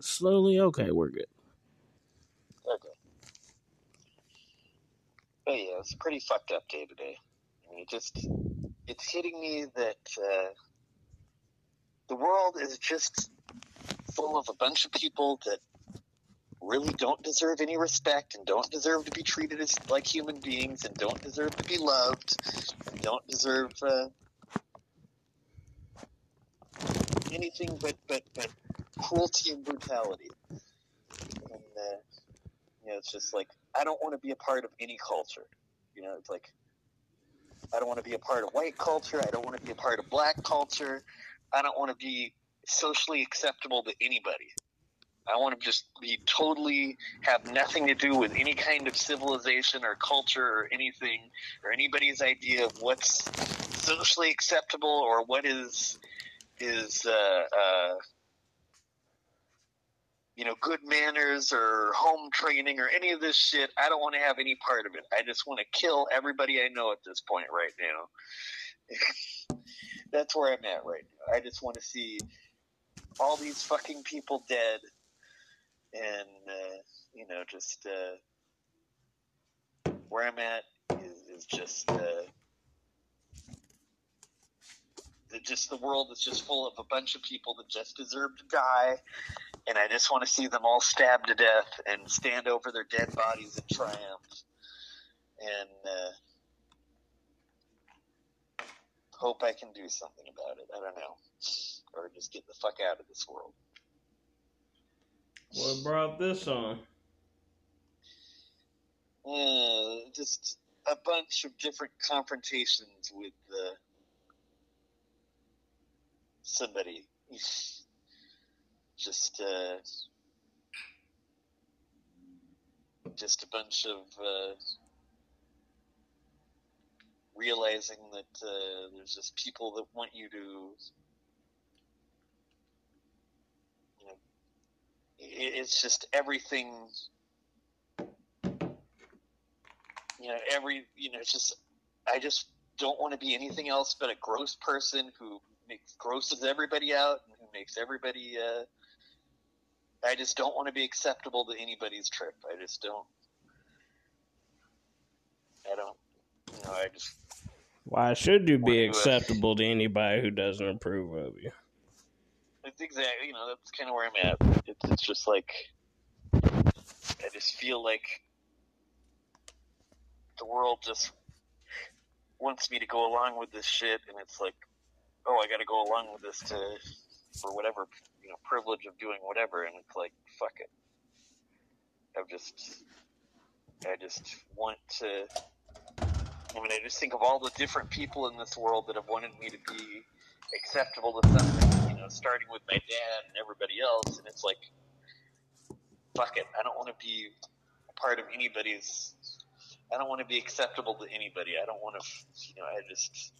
slowly. Okay, we're good. Okay. But yeah, it's a pretty fucked up day today. I mean, it just it's hitting me that uh, the world is just full of a bunch of people that really don't deserve any respect and don't deserve to be treated as like human beings and don't deserve to be loved and don't deserve uh, anything but, but, but cruelty and brutality. And, uh, you know, it's just like, I don't want to be a part of any culture. You know, it's like, I don't want to be a part of white culture. I don't want to be a part of black culture. I don't want to be socially acceptable to anybody. I want to just be totally have nothing to do with any kind of civilization or culture or anything or anybody's idea of what's socially acceptable or what is is uh, uh, you know good manners or home training or any of this shit. I don't want to have any part of it. I just want to kill everybody I know at this point right now. That's where I'm at right now. I just want to see all these fucking people dead and uh, you know just uh, where I'm at is, is just uh, just the world is just full of a bunch of people that just deserve to die, and I just want to see them all stabbed to death and stand over their dead bodies in triumph, and uh, hope I can do something about it. I don't know, or just get the fuck out of this world. What brought this on? Uh, just a bunch of different confrontations with uh, somebody. Just, uh, just a bunch of uh, realizing that uh, there's just people that want you to it's just everything you know every you know it's just i just don't want to be anything else but a gross person who makes grosses everybody out and who makes everybody uh i just don't want to be acceptable to anybody's trip. I just don't. I don't you know i just why should you be acceptable to anybody who doesn't approve of you? It's exactly, you know, that's kind of where I'm at. It's, it's just like, I just feel like the world just wants me to go along with this shit, and it's like, oh, I got to go along with this to for whatever know privilege of doing whatever, and it's like, fuck it. I've just, I just want to. I mean, I just think of all the different people in this world that have wanted me to be acceptable to something, you know, starting with my dad and everybody else, and it's like, fuck it, I don't want to be a part of anybody's. I don't want to be acceptable to anybody. I don't want to, you know, I just,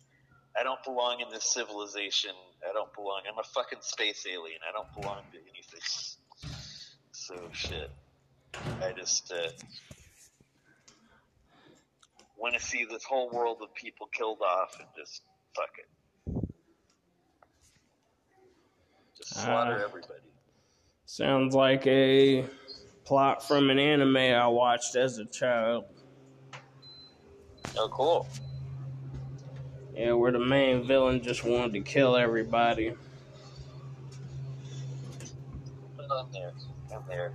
I don't belong in this civilization. I don't belong. I'm a fucking space alien. I don't belong to anything. So shit. I just uh, want to see this whole world of people killed off and just fuck it. Just slaughter uh, everybody. Sounds like a plot from an anime I watched as a child. Oh, cool. Yeah, where the main villain just wanted to kill everybody. I'm there. I'm there.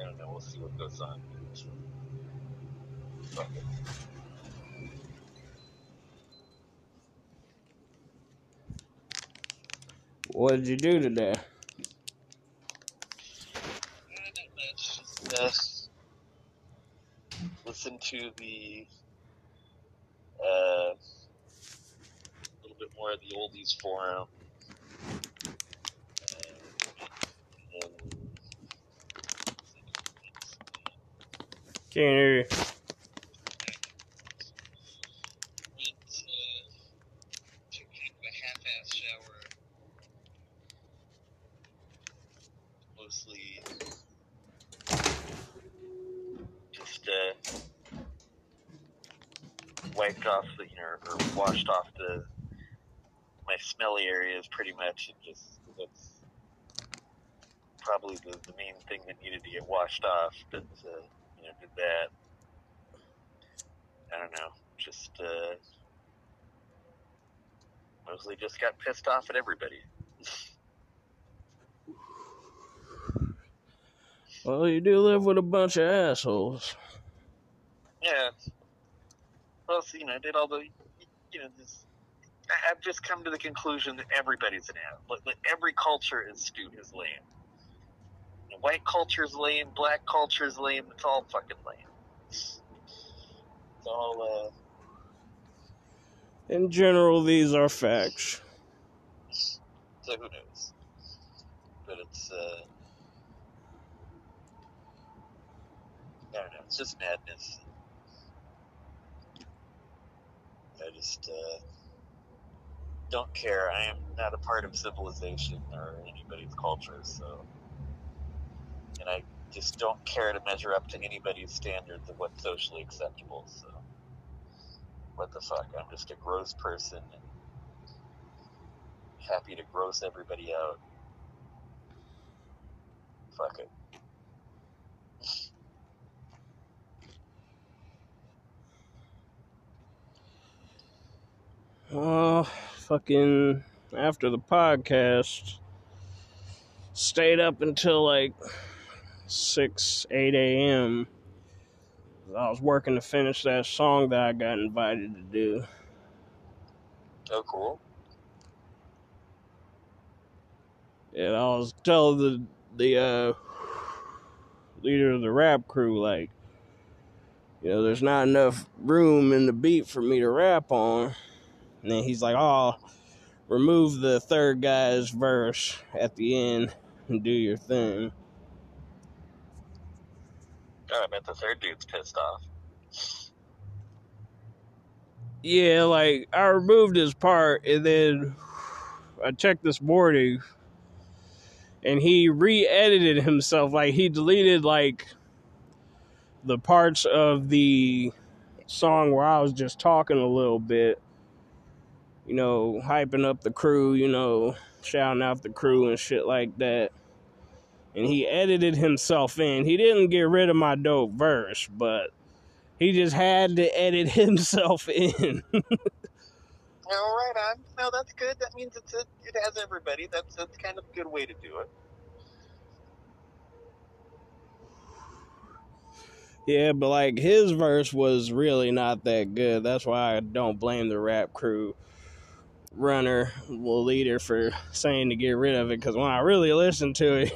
I don't know. We'll see what goes on. Okay. What did you do today? Just listen to the uh, a little bit the oldies forum. Can't hear you. wiped off the, you know, or washed off the my pretty much, and just that's probably the, the main thing that needed to get washed off. That uh, you know did that. I don't know. Just uh, mostly just got pissed off at everybody. Well, you do live with a bunch of assholes. Yeah. Well, so, you know, I did all the, you know, this. I've just come to the conclusion that everybody's an animal. Every culture is stupid, is lame. White culture is lame. Black culture is lame. It's all fucking lame. It's all. Uh, In general, these are facts. so who knows? But it's. Uh, I don't know. It's just madness. I just uh, don't care. I am not a part of civilization or anybody's culture, so. And I just don't care to measure up to anybody's standards of what's socially acceptable, so. What the fuck? I'm just a gross person and happy to gross everybody out. Fuck it. Well, fucking after the podcast, stayed up until like 6, 8 a.m. I was working to finish that song that I got invited to do. Oh, cool. And I was telling the the uh, leader of the rap crew, like, you know, there's not enough room in the beat for me to rap on. And then he's like, oh, remove the third guy's verse at the end and do your thing. Oh, I bet the third dude's pissed off. Yeah, like, I removed his part and then I checked this morning and he re-edited himself like he deleted like the parts of the song where I was just talking a little bit you know hyping up the crew you know shouting out the crew and shit like that and he edited himself in he didn't get rid of my dope verse but he just had to edit himself in All right, on. No, that's good. That means it's a, it has everybody. That's that's kind of a good way to do it. Yeah, but like his verse was really not that good. That's why I don't blame the rap crew runner, well, leader for saying to get rid of it. Because when I really listened to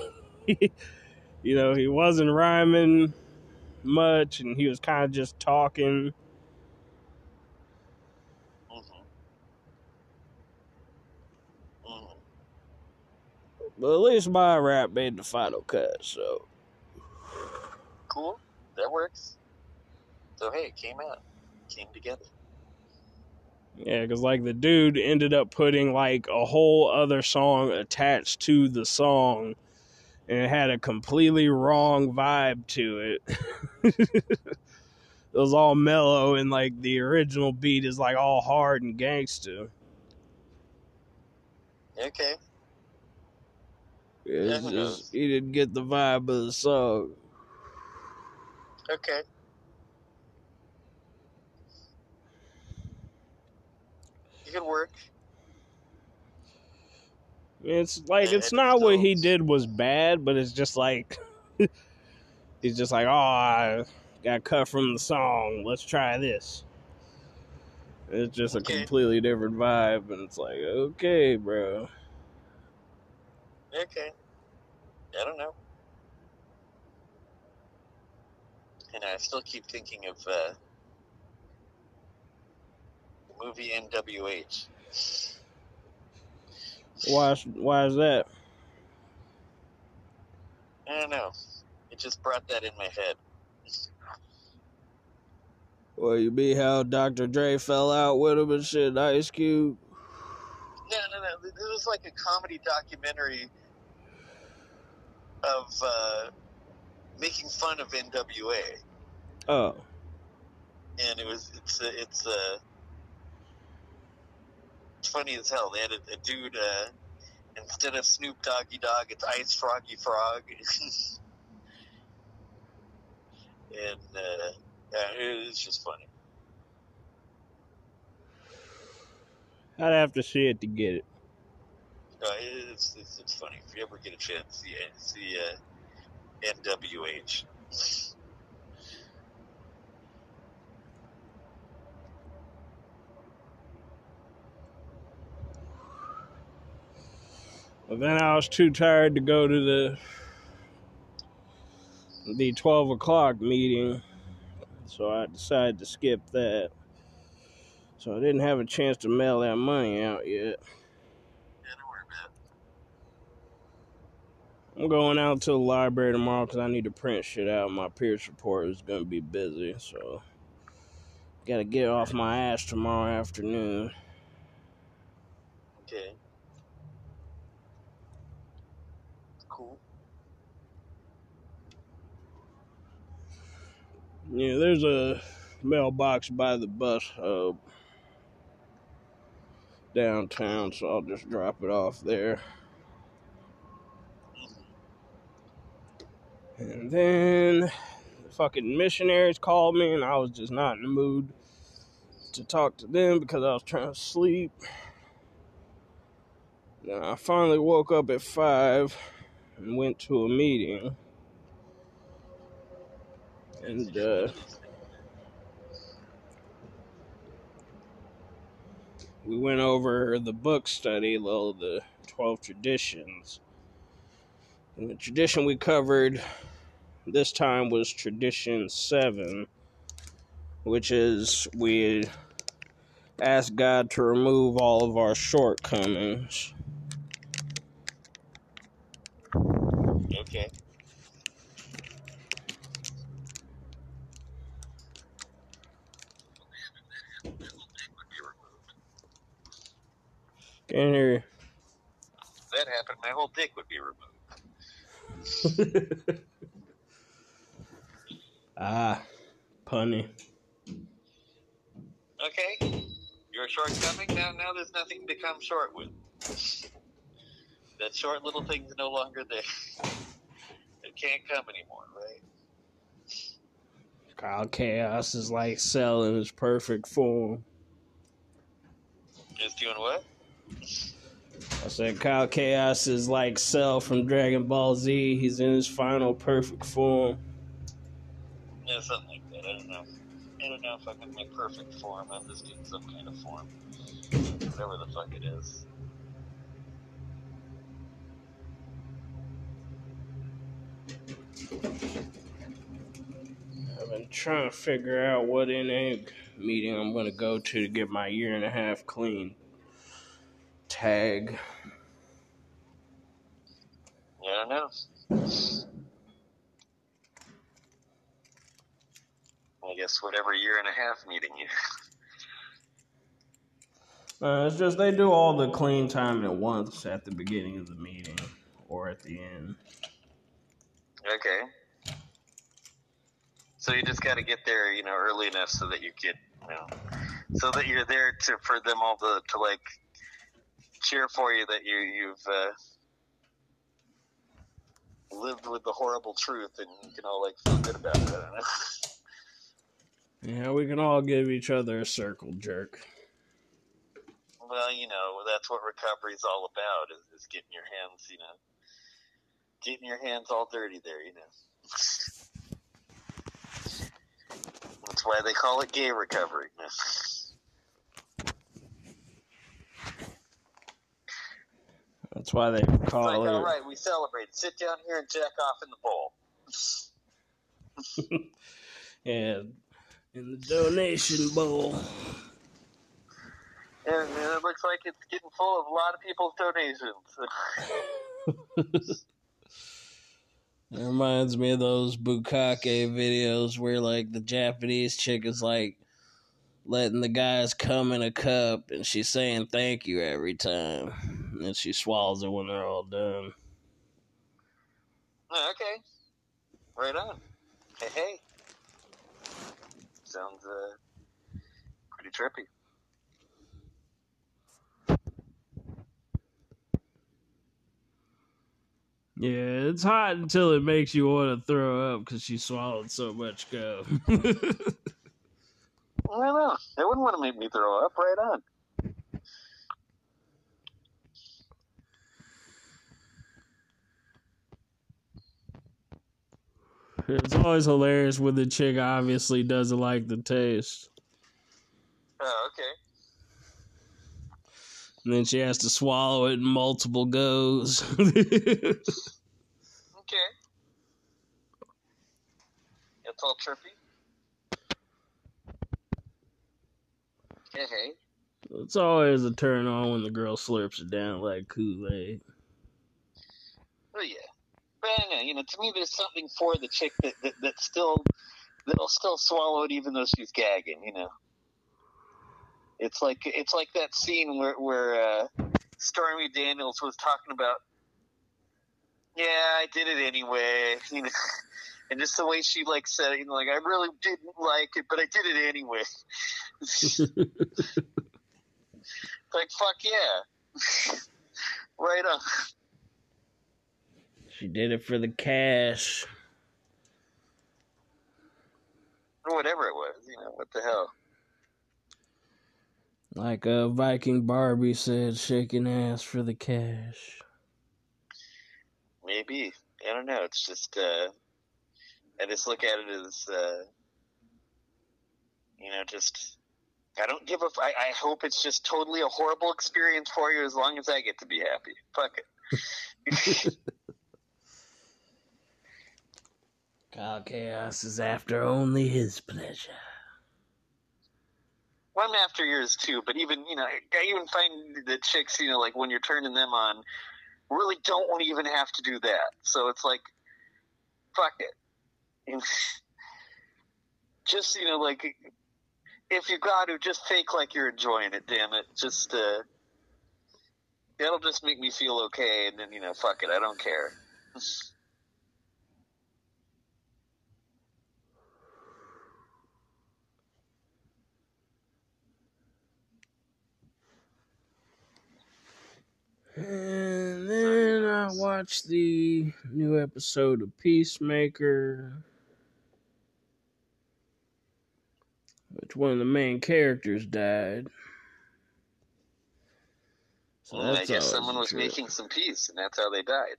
it, you know, he wasn't rhyming much and he was kind of just talking. Mm-hmm. Mm-hmm. But at least my rap made the final cut, so. Cool. That works. So hey, it came out, came together. Yeah, because like the dude ended up putting like a whole other song attached to the song, and it had a completely wrong vibe to it. it was all mellow, and like the original beat is like all hard and gangster. Okay. It's just he didn't get the vibe of the song. Okay. Can work. It's like Yeah, it's not what he did was bad, but it's just like he's just like, oh, I got cut from the song. Let's try this. It's just a completely different vibe, and it's like, okay, bro. Okay. I don't know. And I still keep thinking of uh, movie NWH. Why? Why is that? I don't know. It just brought that in my head. Well, you be how Dr. Dre fell out with him and shit, Ice Cube. No, no, no. This was like a comedy documentary of uh, making fun of NWA, Oh, and it was it's uh, it's uh, it's funny as hell. They had a, a dude. Uh, instead of Snoop Doggy Dogg, it's Ice Froggy Frog. and uh, yeah, it's just funny. I'd have to see it to get it. Uh, it's, it's, it's funny. If you ever get a chance, see, see uh, NWH. But then I was too tired to go to the the twelve o'clock meeting, so I decided to skip that. So I didn't have a chance to mail that money out yet. Yeah, don't worry about it. I'm going out to the library tomorrow because I need to print shit out. My Pierce report is going to be busy, so got to get off my ass tomorrow afternoon. Okay. Cool. Yeah, there's a mailbox by the bus hub downtown, so I'll just drop it off there. And then the fucking missionaries called me, and I was just not in the mood to talk to them because I was trying to sleep. Then I finally woke up at five and went to a meeting. And uh, we went over the book study, well, the 12 traditions. And the tradition we covered this time was tradition 7, which is we ask God to remove all of our shortcomings. Okay. Can you hear? If that happened, my whole dick would be removed. ah, punny. Okay. You're shortcoming. Now, now there's nothing to come short with. That short little thing's no longer there. It can't come anymore, right? Kyle Chaos is like Cell in his perfect form. Just doing what? I said Kyle Chaos is like Cell from Dragon Ball Z. He's in his final perfect form. Yeah, something like that. I don't know. I don't know if I'm in my perfect form. I'm just in some kind of form. Whatever the fuck it is. I've been trying to figure out what NA meeting I'm going to go to to get my year and a half clean tag. Yeah, I know. I guess whatever year and a half meeting you. Uh, it's just they do all the clean time at once at the beginning of the meeting or at the end. Okay. So you just got to get there, you know, early enough so that you get, you know, so that you're there to for them all to to like cheer for you that you you've uh, lived with the horrible truth and you can all like feel good about it. I don't know. Yeah, we can all give each other a circle jerk. Well, you know, that's what recovery's all about is, is getting your hands, you know, getting your hands all dirty there, you know. That's why they call it gay recovery. That's why they It's call like, it. all right, we celebrate. Sit down here and jack off in the bowl. and in the donation bowl. And it looks like it's getting full of a lot of people's donations. It reminds me of those bukkake videos where like the Japanese chick is like letting the guys come in a cup and she's saying thank you every time. And then she swallows it when they're all done. Oh, okay. Right on. Hey, hey. Sounds uh, pretty trippy. Yeah, it's hot until it makes you want to throw up because she swallowed so much gum. I don't know. They wouldn't want to make me throw up. Right on. It's always hilarious when the chick obviously doesn't like the taste. Oh, okay. And then she has to swallow it in multiple goes. Okay. It's all trippy. Hey, hey. it's always a turn on when the girl slurps it down like Kool Aid. Oh yeah. But I don't know, you know, to me, there's something for the chick that, that that still that'll still swallow it even though she's gagging. You know. It's like it's like that scene where where uh, Stormy Daniels was talking about. Yeah, I did it anyway. You know, and just the way she like said, it, you know, like I really didn't like it, but I did it anyway. like fuck yeah, right on. She did it for the cash. Or whatever it was, you know, what the hell. Like a Viking Barbie said, shaking ass for the cash. Maybe. I don't know. It's just, uh, I just look at it as, uh, you know, just, I don't give a, I, I hope it's just totally a horrible experience for you as long as I get to be happy. Fuck it. Kyle Chaos is after only his pleasure. Well, I'm after yours too, but even, you know, I even find the chicks, you know, like when you're turning them on, really don't want to even have to do that. So it's like, fuck it. And just, you know, like, if you got to, just fake like you're enjoying it, damn it. Just, uh, that'll just make me feel okay, and then, you know, fuck it, I don't care. And then I watched the new episode of Peacemaker, which one of the main characters died. So Well, I guess someone was trip. making some peace, and that's how they died.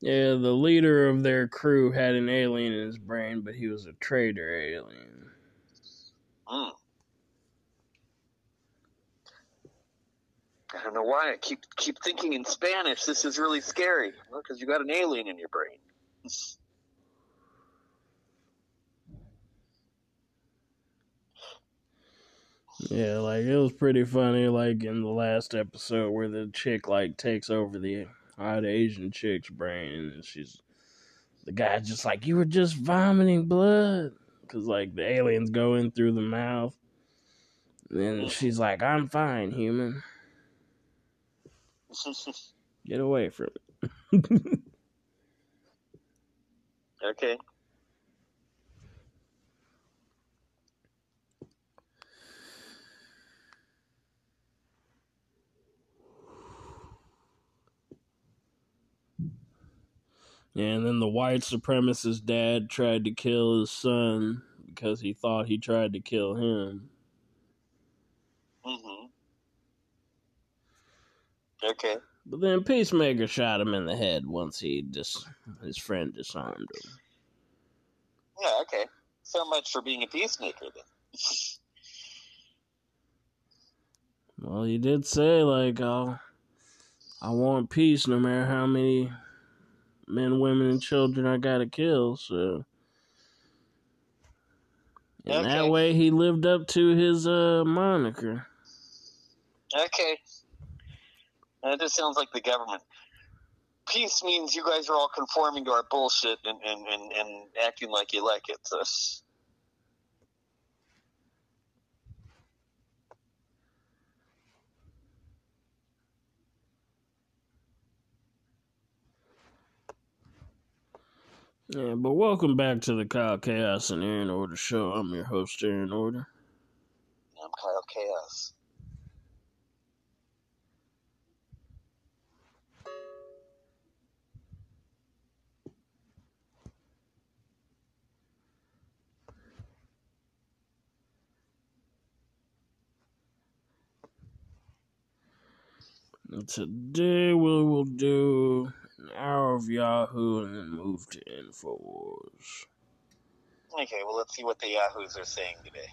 Yeah, the leader of their crew had an alien in his brain, but he was a traitor alien. Mm. I don't know why I keep keep thinking in Spanish. This is really scary because you got an alien in your brain. Yeah, like it was pretty funny. Like in the last episode where the chick like takes over the uh, odd Asian chick's brain, and she's the guy's just like, "You were just vomiting blood," because like the aliens go in through the mouth. And then she's like, "I'm fine, human. Get away from it." okay. And then the white supremacist dad tried to kill his son because he thought he tried to kill him. hmm Okay. But then Peacemaker shot him in the head once he dis- his friend disarmed him. Yeah. Okay. So much for being a peacemaker, then. Well, he did say like, "Oh, I want peace, no matter how many men, women, and children I gotta kill." So, and that way he lived up to his uh moniker. okay. That just sounds like the government. Peace means you guys are all conforming to our bullshit and, and, and, and acting like you like it. So. Yeah, but welcome back to the Kyle Chaos and Aaron Order show. I'm your host, Aaron Order. I'm Kyle Chaos. And today we will do an hour of Yahoo and then move to Infowars. Okay, well, let's see what the Yahoos are saying today.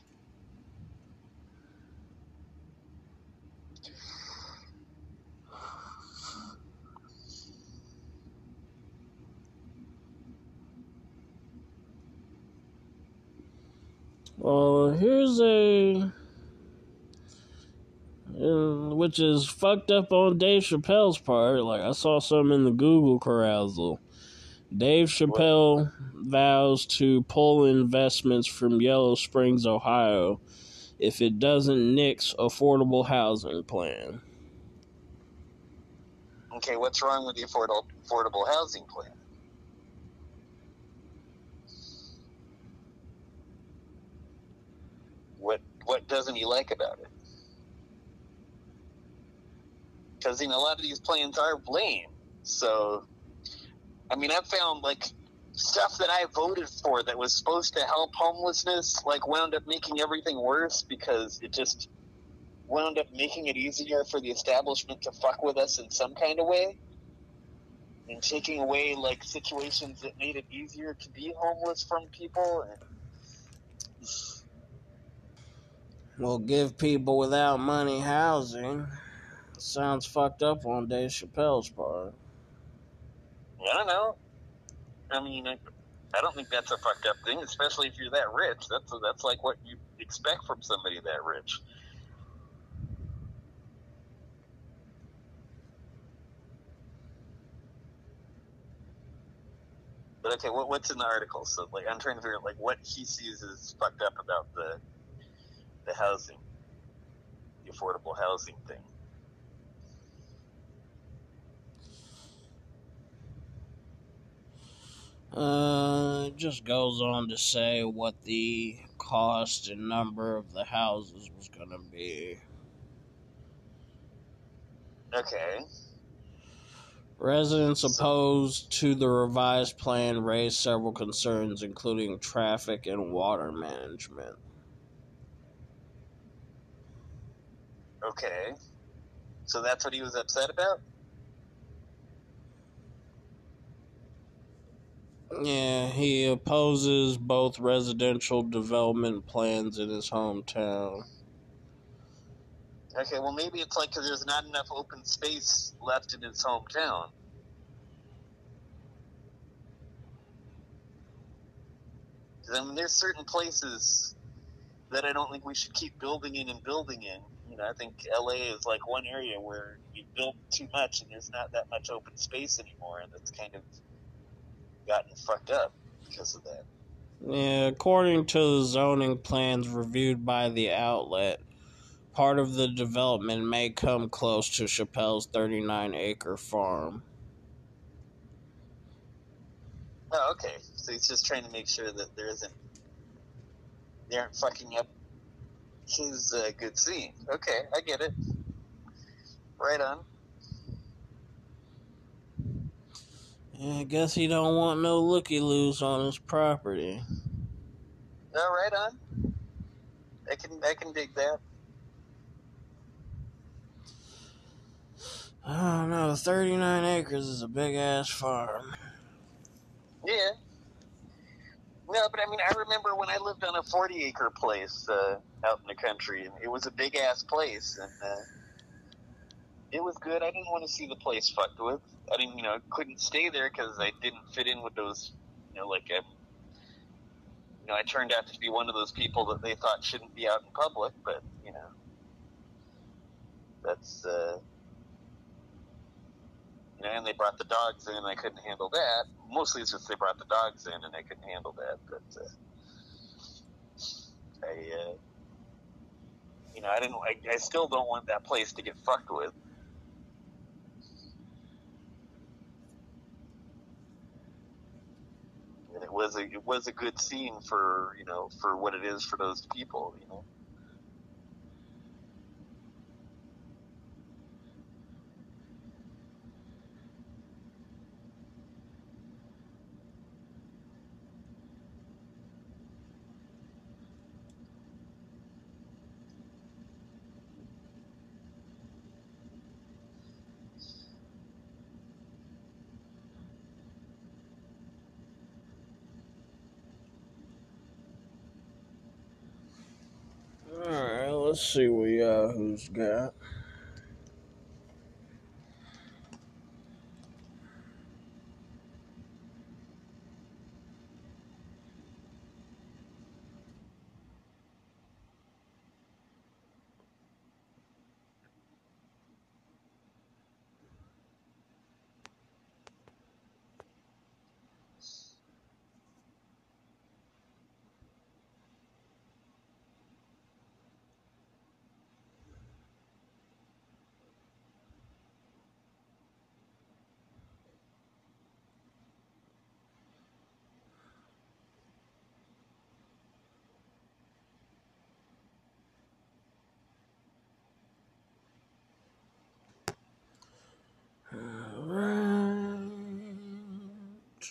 Well, here's a. uh, which is fucked up on Dave Chappelle's part. Like, I saw some in the Google carousel. Dave Chappelle vows to pull investments from Yellow Springs, Ohio, if it doesn't nix affordable housing plan. Okay, what's wrong with the affordable affordable housing plan? What what doesn't he like about it? Because you know a lot of these plans are lame. So, I mean, I've found like stuff that I voted for that was supposed to help homelessness, like wound up making everything worse because it just wound up making it easier for the establishment to fuck with us in some kind of way and taking away like situations that made it easier to be homeless from people and Well, give people without money housing. Sounds fucked up on Dave Chappelle's part. I don't know. I mean, I, I don't think that's a fucked up thing, especially if you're that rich. That's that's like what you expect from somebody that rich. But okay, what, what's in the article? So, like, I'm trying to figure out like what he sees as fucked up about the the housing, the affordable housing thing. Uh, it just goes on to say what the cost and number of the houses was gonna be. Okay. Residents opposed to the revised plan raised several concerns, including traffic and water management. Okay. So that's what he was upset about? Yeah, he opposes both residential development plans in his hometown. Okay, well, maybe it's like because there's not enough open space left in his hometown. I mean, there's certain places that I don't think we should keep building in and building in. You know, I think LA is like one area where you build too much and there's not that much open space anymore, and that's kind of gotten fucked up because of that. Yeah, according to the zoning plans reviewed by the outlet, part of the development may come close to Chappelle's 39 acre farm. Oh, okay. So he's just trying to make sure that there isn't, they aren't fucking up his uh, good scene. Okay, I get it. Right on. Yeah, I guess he don't want no looky loos on his property. No, right on. I can I can dig that. I don't know, 39 acres is a big ass farm. Yeah. No, but I mean, I remember when I lived on a 40 acre place uh, out in the country, and it was a big ass place, and uh, it was good. I didn't want to see the place fucked with. I didn't, you know, couldn't stay there because I didn't fit in with those, you know, like, um, you know, I turned out to be one of those people that they thought shouldn't be out in public, but, you know, that's, uh, you know, and they brought the dogs in, and I couldn't handle that. Mostly it's just they brought the dogs in, and I couldn't handle that. But uh, I, uh, you know, I didn't. I, I still don't want that place to get fucked with. And it was a it was a good scene for you know for what it is for those people. You know. Let's see what Yahoo's got.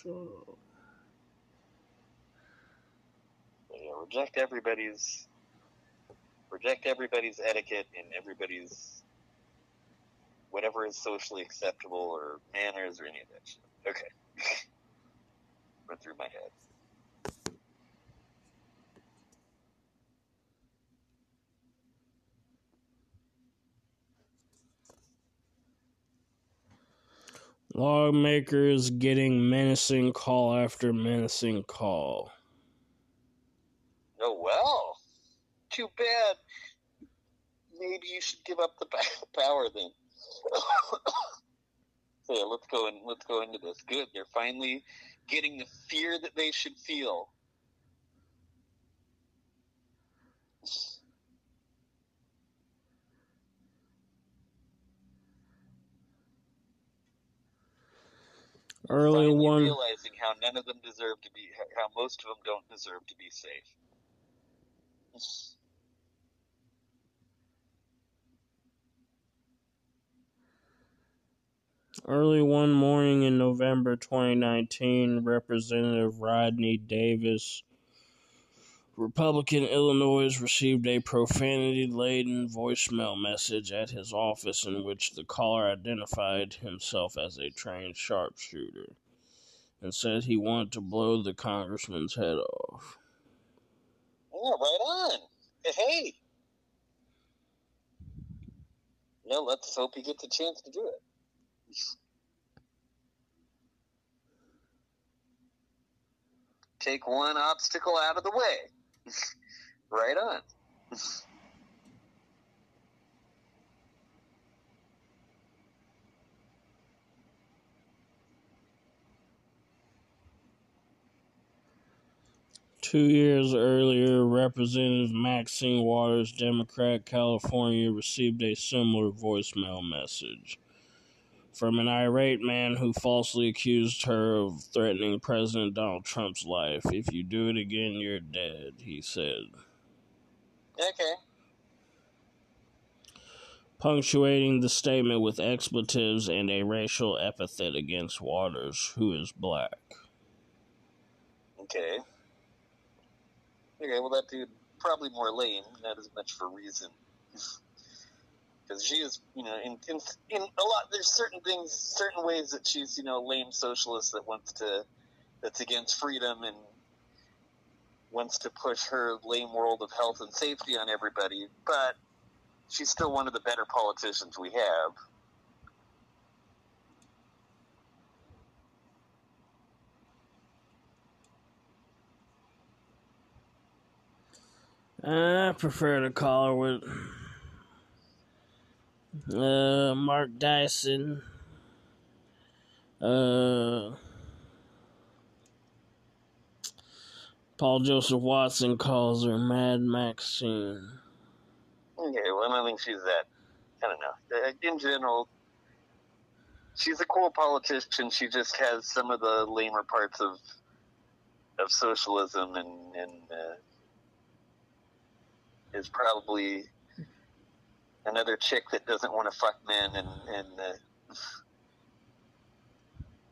Yeah, reject everybody's reject everybody's etiquette and everybody's whatever is socially acceptable or manners or any of that shit. Okay. Went through my head. Lawmakers getting menacing call after menacing call. Oh well. Too bad. Maybe you should give up the power then. so yeah, let's go and let's go into this. Good. They're finally getting the fear that they should feel. Finally one. realizing how none of them deserve to be, how most of them don't deserve to be safe. Early one morning in November 2019, Representative Rodney Davis, Republican Illinois, received a profanity laden voicemail message at his office in which the caller identified himself as a trained sharpshooter and said he wanted to blow the congressman's head off. Yeah, right on. Hey. No, let's hope he gets a chance to do it. Take one obstacle out of the way. Right on. Two years earlier, Representative Maxine Waters, Democrat, California, received a similar voicemail message from an irate man who falsely accused her of threatening President Donald Trump's life. If you do it again, you're dead, he said. Okay. Punctuating the statement with expletives and a racial epithet against Waters, who is black. Okay. Okay, well, that dude probably more lame, not as much for reason. Because she is, you know, in, in in a lot. There's certain things, certain ways that she's, you know, lame socialist that wants to, that's against freedom and wants to push her lame world of health and safety on everybody. But she's still one of the better politicians we have. I prefer to call her with uh, Mark Dyson. Uh, Paul Joseph Watson calls her Mad Maxine. Okay, well, I think she's that. I don't know. Uh, In general, she's a cool politician. She just has some of the lamer parts of of socialism, and and uh, is probably another chick that doesn't want to fuck men, and and uh,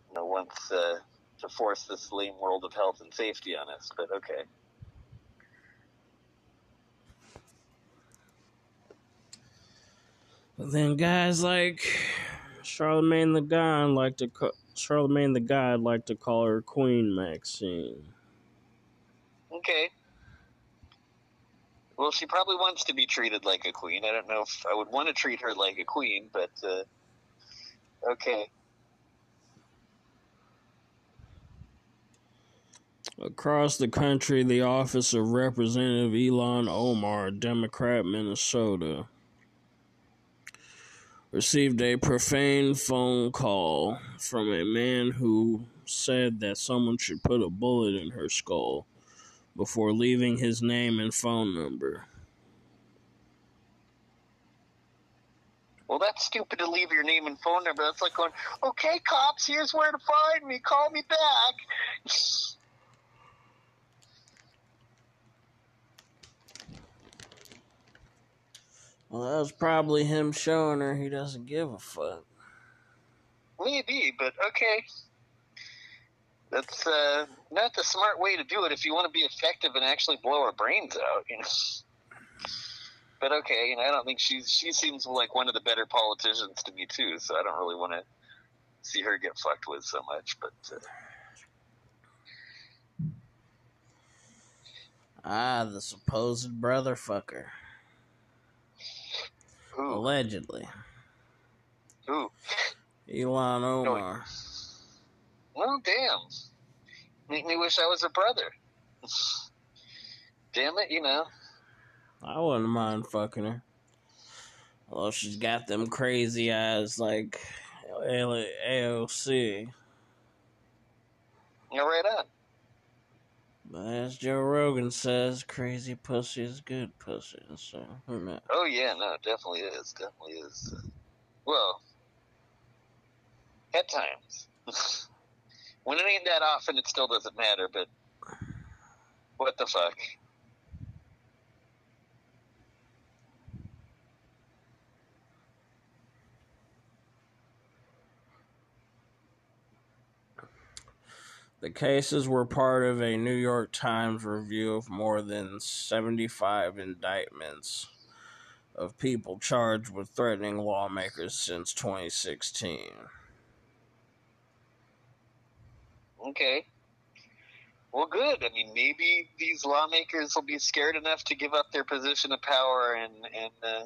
you know wants uh, to force this lame world of health and safety on us. But okay. But then guys like Charlemagne the God like to Charlemagne the God like to call her Queen Maxine. Okay. Well, she probably wants to be treated like a queen. I don't know if I would want to treat her like a queen, but uh, okay. Across the country, the office of Representative Ilhan Omar, Democrat, Minnesota, received a profane phone call from a man who said that someone should put a bullet in her skull before leaving his name and phone number. Well, that's stupid to leave your name and phone number. That's like going, okay, cops, here's where to find me. Call me back. Well, that was probably him showing her he doesn't give a fuck. Maybe, but okay. That's uh, not the smart way to do it if you want to be effective and actually blow our brains out, you know. But okay, you know, I don't think she's she seems like one of the better politicians to me too, so I don't really want to see her get fucked with so much. But uh, Ah, the supposed brother fucker. who? Allegedly. Who? Ilhan Omar. Well, damn. Make me wish I was a brother. damn it, you know. I wouldn't mind fucking her. Well, she's got them crazy eyes like AOC. You're right on. But as Joe Rogan says, crazy pussy is good pussy. So? Oh yeah, no, definitely is. Definitely is. Well, at times. when it ain't that often, it still doesn't matter. But what the fuck? The cases were part of a New York Times review of more than 75 indictments of people charged with threatening lawmakers since 2016. Okay. Well, good. I mean, maybe these lawmakers will be scared enough to give up their position of power, and and uh,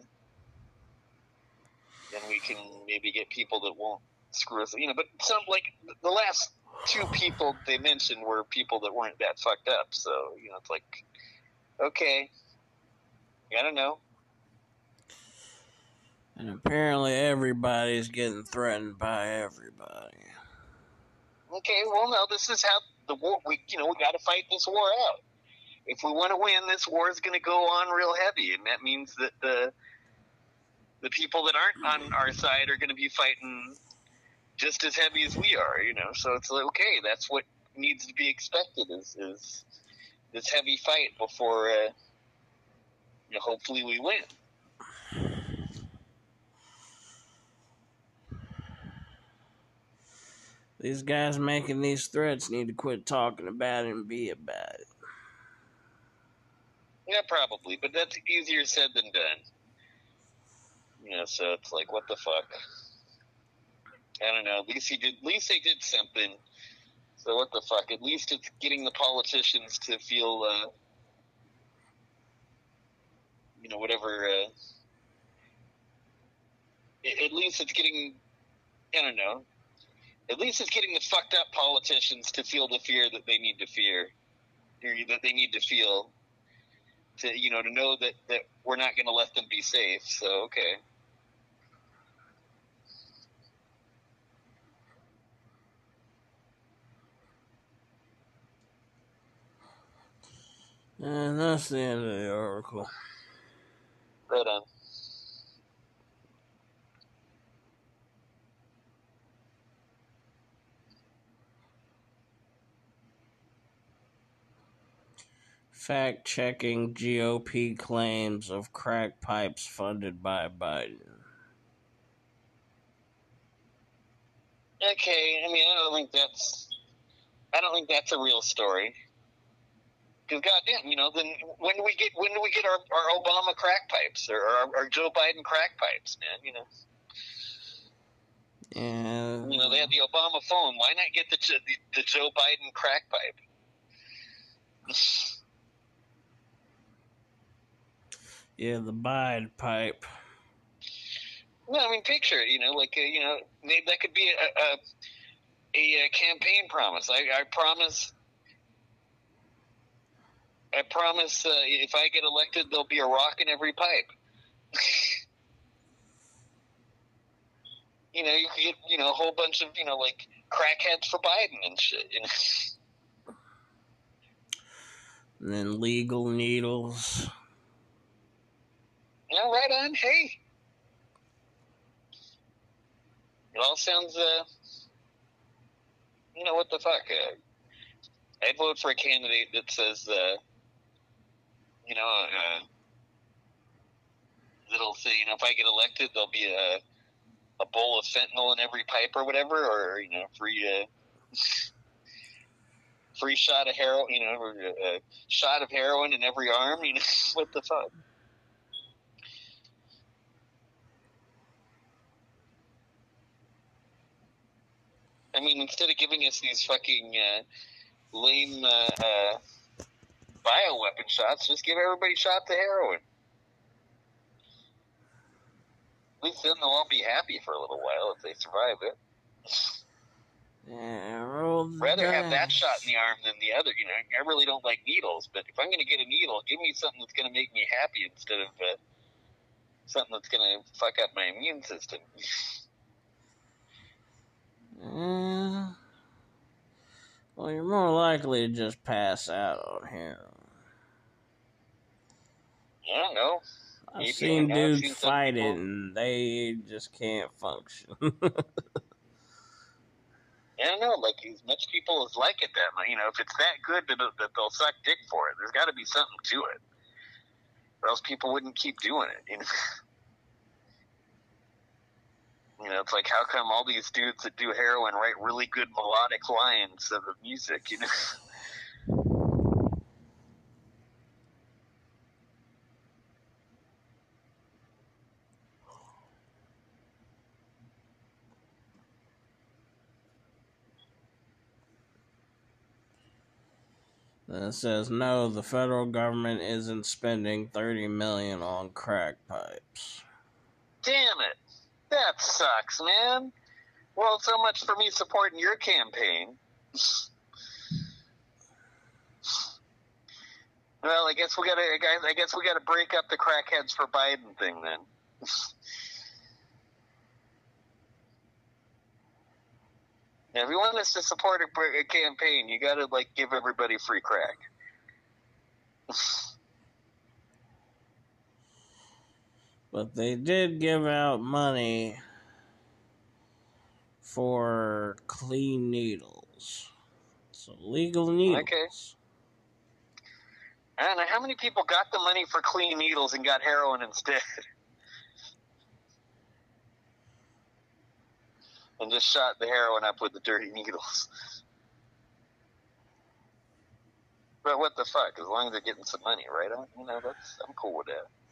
then we can maybe get people that won't screw us. You know, but some like the last two people they mentioned were people that weren't that fucked up. So you know, it's like, okay, I don't know. And apparently everybody's getting threatened by everybody. Okay, well, no, this is how the war. We you know we got to fight this war out. If we want to win, this war is going to go on real heavy, and that means that the the people that aren't on our side are going to be fighting just as heavy as we are. You know, so it's like okay, that's what needs to be expected is is this heavy fight before uh, you know, hopefully we win. These guys making these threats need to quit talking about it and be about it. Yeah, probably, but that's easier said than done. You know, so it's like, what the fuck? I don't know. At least he did. At least they did something. So what the fuck? At least it's getting the politicians to feel, uh, you know, whatever. Uh, at least it's getting. I don't know. At least it's getting the fucked up politicians to feel the fear that they need to fear, that they need to feel to you know to know that that we're not going to let them be safe. So okay. And that's the end of the article. Right on. Fact checking GOP claims of crack pipes funded by Biden. Okay, I mean, I don't think that's, I don't think that's a real story. Because goddamn, you know, then when do we get when do we get our, our Obama crack pipes or our, our Joe Biden crack pipes, man? You know, Yeah. you know they had the Obama phone. Why not get the the, the Joe Biden crack pipe? Yeah, the Bide pipe. No, I mean picture it. You know, like uh, you know, maybe that could be a a, a, a campaign promise. I, I promise. I promise. Uh, if I get elected, there'll be a rock in every pipe. you know, you could get you know a whole bunch of you know like crackheads for Biden and shit. You know? And then legal needles. Yeah, right on. Hey, it all sounds. Uh, you know what the fuck? Uh, I'd vote for a candidate that says, uh, you know, uh, that'll say, you know, if I get elected, there'll be a a bowl of fentanyl in every pipe or whatever, or you know, free uh, free shot of heroin, you know, or a shot of heroin in every arm. You know, what the fuck? I mean, instead of giving us these fucking uh, lame uh, uh, bioweapon shots, just give everybody shots of heroin. At least then they'll all be happy for a little while if they survive it. Yeah, Rather have that shot in the arm than the other. You know, I really don't like needles, but if I'm going to get a needle, give me something that's going to make me happy instead of uh, something that's going to fuck up my immune system. Yeah. Well, you're more likely to just pass out on heroin. I don't know. I've Maybe seen dudes fight it and they just can't function. I don't know. Like as much people as like it that much, you know, if it's that good that, that they'll suck dick for it, there's got to be something to it, or else people wouldn't keep doing it. You know? You know, it's like how come all these dudes that do heroin write really good melodic lines of the music? You know, Then it says no, the federal government isn't spending thirty million on crack pipes. damn it, that sucks, man. Well, so much for me supporting your campaign. Well, I guess we gotta. I guess- I guess we gotta break up the crackheads for Biden thing then. Now, if you want us to support a, a campaign, you gotta like give everybody free crack. But they did give out money for clean needles. So legal needles. Okay. I how many people got the money for clean needles and got heroin instead, and just shot the heroin up with the dirty needles. But what the fuck? As long as they're getting some money, right? I, you know, that's I'm cool with that.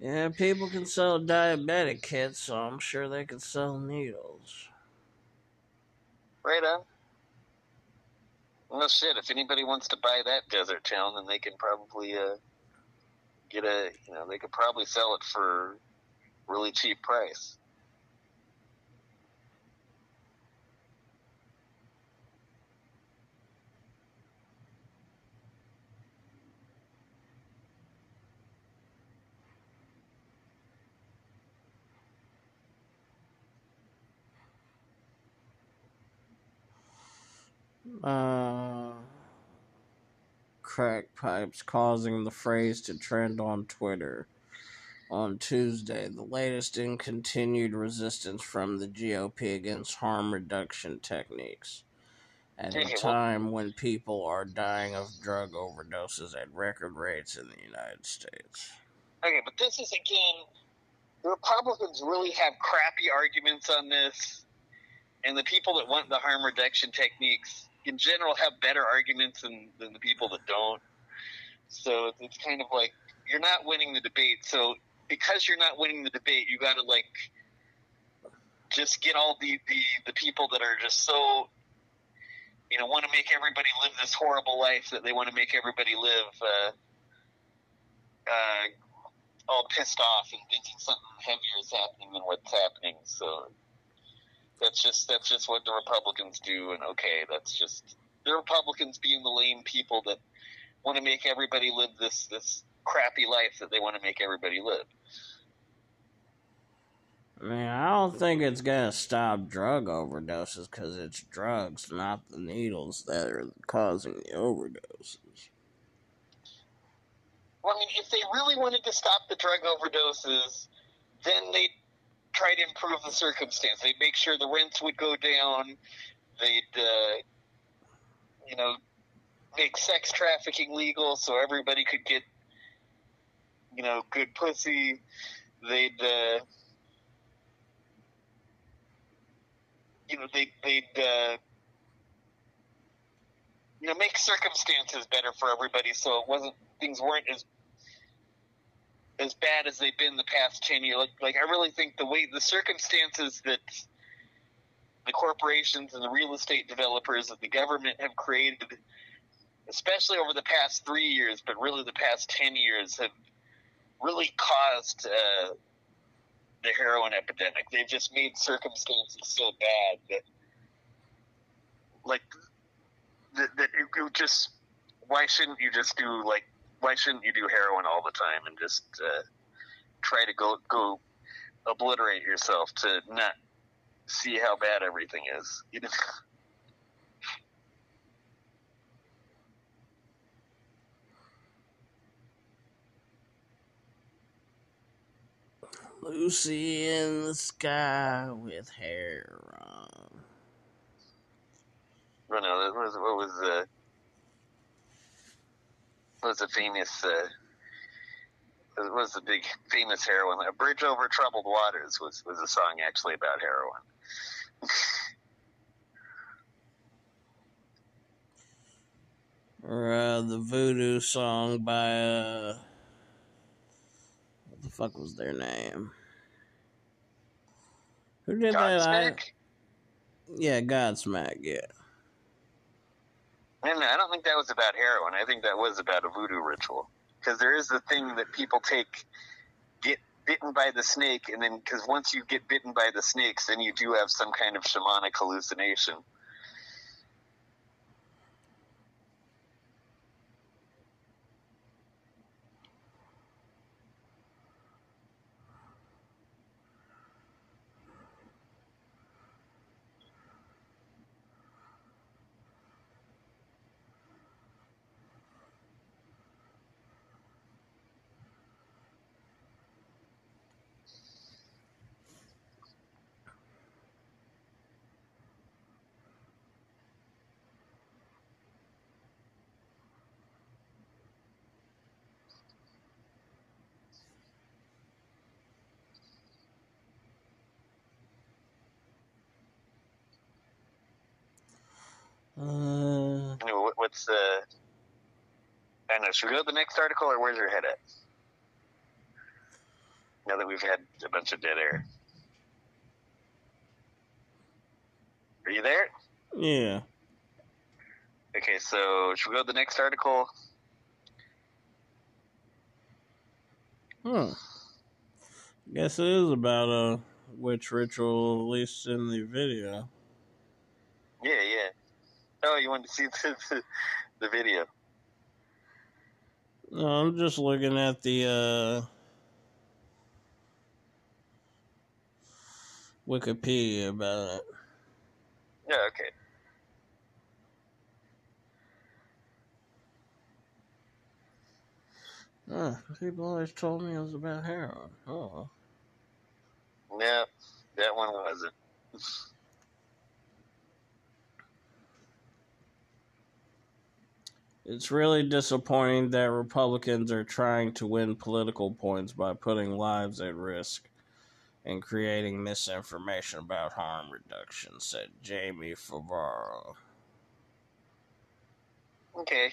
Yeah, people can sell diabetic kits, so I'm sure they can sell needles. Right on. Well, shit. If anybody wants to buy that desert town, then they can probably uh, get a. You know, they could probably sell it for really cheap price. Uh, crack pipes causing the phrase to trend on Twitter on Tuesday, the latest in continued resistance from the GOP against harm reduction techniques. At a time when people are dying of drug overdoses at record rates in the United States. Okay, but this is again, the Republicans really have crappy arguments on this, and the people that want the harm reduction techniques in general have better arguments than, than the people that don't. So it's- kind of like you're not winning the debate. So because you're not winning the debate, you got to like just get all the, the the people that are just so you know want to make everybody live this horrible life that they want to make everybody live. Uh, uh, all pissed off and thinking something heavier is happening than what's happening. So that's just that's just what the Republicans do, and okay, that's just the Republicans being the lame people that want to make everybody live this this crappy life that they want to make everybody live. I mean, I don't think it's gonna stop drug overdoses because it's drugs, not the needles, that are causing the overdoses. Well, I mean, if they really wanted to stop the drug overdoses, then they'd try to improve the circumstance. They'd make sure the rents would go down. They'd, uh, you know, make sex trafficking legal so everybody could get, you know, good pussy. They'd, uh, you know, they, they'd, uh, you know, make circumstances better for everybody so it wasn't, things weren't as as bad as they've been the past 10 years. Like, like, I really think the way, the circumstances that the corporations and the real estate developers and the government have created, especially over the past three years, but really the past 10 years, have really caused uh, the heroin epidemic. They've just made circumstances so bad that, like, that, that it, it just, why shouldn't you just do, like, why shouldn't you do heroin all the time and just uh, try to go go obliterate yourself to not see how bad everything is? You know? Lucy in the sky with hair on. Well, no, that was what was uh, was the famous uh, was the big famous heroin? A bridge over troubled waters was was a song actually about heroin. Or uh, the voodoo song by uh, what the fuck was their name? Who did that? I, yeah, Godsmack. Yeah. No, I don't think that was about heroin. I think that was about a voodoo ritual. Because there is the thing that people take, get bitten by the snake, and then because once you get bitten by the snakes, then you do have some kind of shamanic hallucination. Uh, What's the? I don't know. Should we go to the next article, or where's your head at? Now that we've had a bunch of dead air, are you there? yeah. Okay, so should we go to the next article? Huh. Guess it is about a witch ritual, at least in the video. Yeah, yeah. Oh, you wanted to see the, the, the video? No, I'm just looking at the uh, Wikipedia about it. Yeah, okay. Huh, people always told me it was about heroin. Oh. No, that one wasn't. It's really disappointing that Republicans are trying to win political points by putting lives at risk and creating misinformation about harm reduction, said Jamie Favaro. Okay.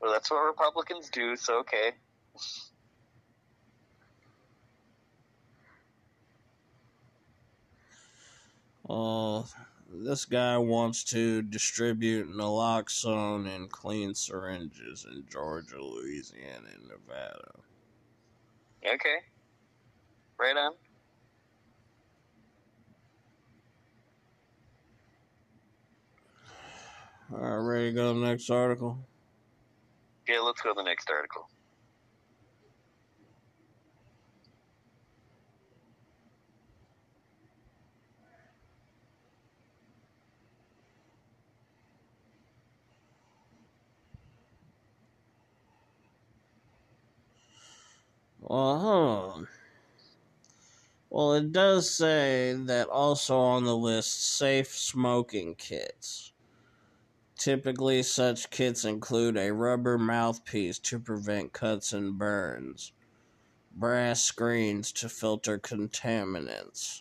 Well, that's what Republicans do, so okay. Well, this guy wants to distribute naloxone and clean syringes in Georgia, Louisiana, and Nevada. Okay. Right on. All right, ready to go to the next article? Yeah, let's go to the next article. Well, hold on. Well, it does say that also on the list safe smoking kits. Typically, such kits include a rubber mouthpiece to prevent cuts and burns, brass screens to filter contaminants,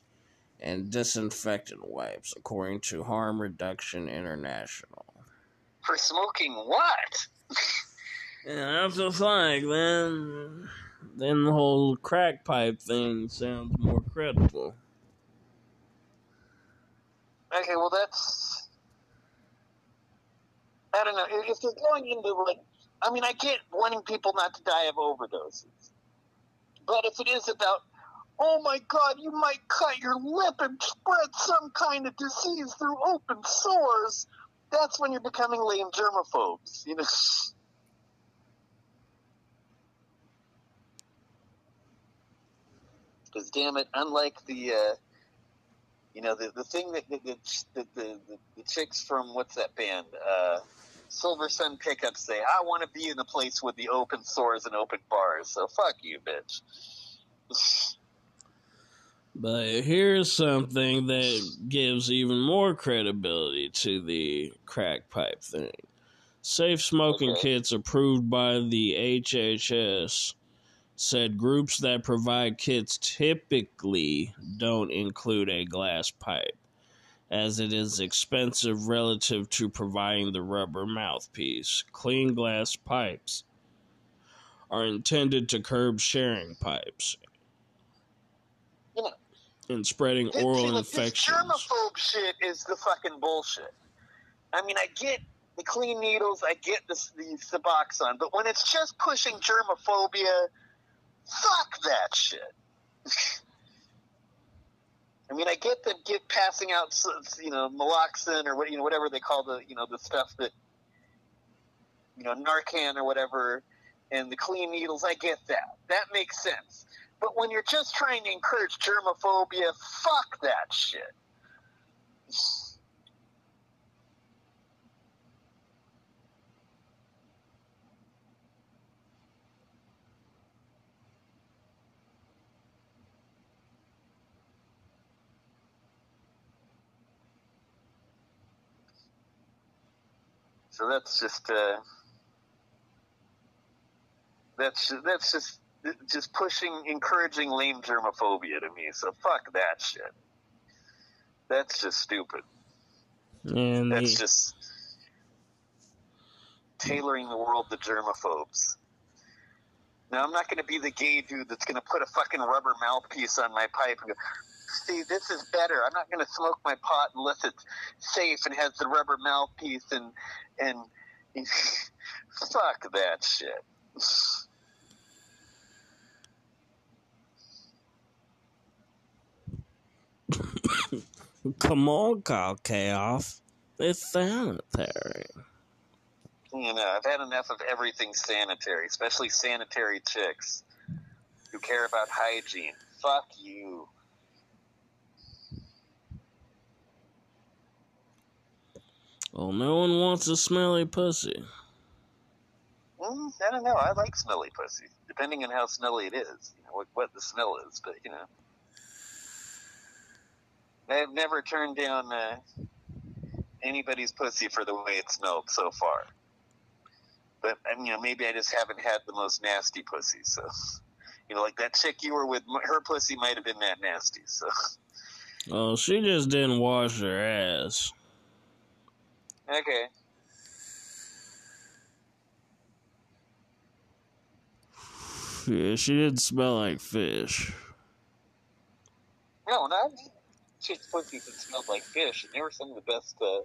and disinfectant wipes, according to Harm Reduction International. For smoking what? Yeah, that's just like then. Then the whole crack pipe thing sounds more credible. Okay, well that's. I don't know. If they're going into like, I mean, I get wanting people not to die of overdoses, but if it is about, oh my God, you might cut your lip and spread some kind of disease through open sores, that's when you're becoming lame germaphobes. You know. Because damn it, unlike the, uh, you know, the the thing that the the, the, the, the chicks from what's that band, uh, Silver Sun Pickups say, I want to be in a place with the open sores and open bars. So fuck you, bitch. But here's something that gives even more credibility to the crack pipe thing. Safe smoking Okay. kits approved by the HHS said groups that provide kits typically don't include a glass pipe, as it is expensive relative to providing the rubber mouthpiece. Clean glass pipes are intended to curb sharing pipes You know, and spreading This- oral see, look, This germaphobe shit is the fucking bullshit. I mean, I get the clean needles, I get the, the Suboxone, but when it's just pushing germophobia, fuck that shit. I mean, I get them get passing out, you know, naloxone or what, you know, whatever they call the, you know, the stuff that, you know, Narcan or whatever, and the clean needles. I get that. That makes sense. But when you're just trying to encourage germophobia, fuck that shit. So that's just uh, that's that's just just pushing, encouraging lame germophobia to me. So fuck that shit. That's just stupid. And the, That's just tailoring the world to germophobes. Now I'm not going to be the gay dude that's going to put a fucking rubber mouthpiece on my pipe and go, "See, this is better. I'm not going to smoke my pot unless it's safe and has the rubber mouthpiece and and." Fuck that shit. come on, Kyle Chaos. It's sanitary. You know, I've had enough of everything sanitary, especially sanitary chicks who care about hygiene. Fuck you. Well, no one wants a smelly pussy. Mm, I don't know. I like smelly pussy, depending on how smelly it is. You know what, what the smell is, but you know, I've never turned down uh, anybody's pussy for the way it smelled so far. But I mean, you know, maybe I just haven't had the most nasty pussy. So, you know, like that chick you were with, her pussy might have been that nasty. So, Oh, she just didn't wash her ass. Okay. Yeah, she didn't smell like fish. No, not. chicks' pussies that smelled like fish, and they were some of the best. Uh,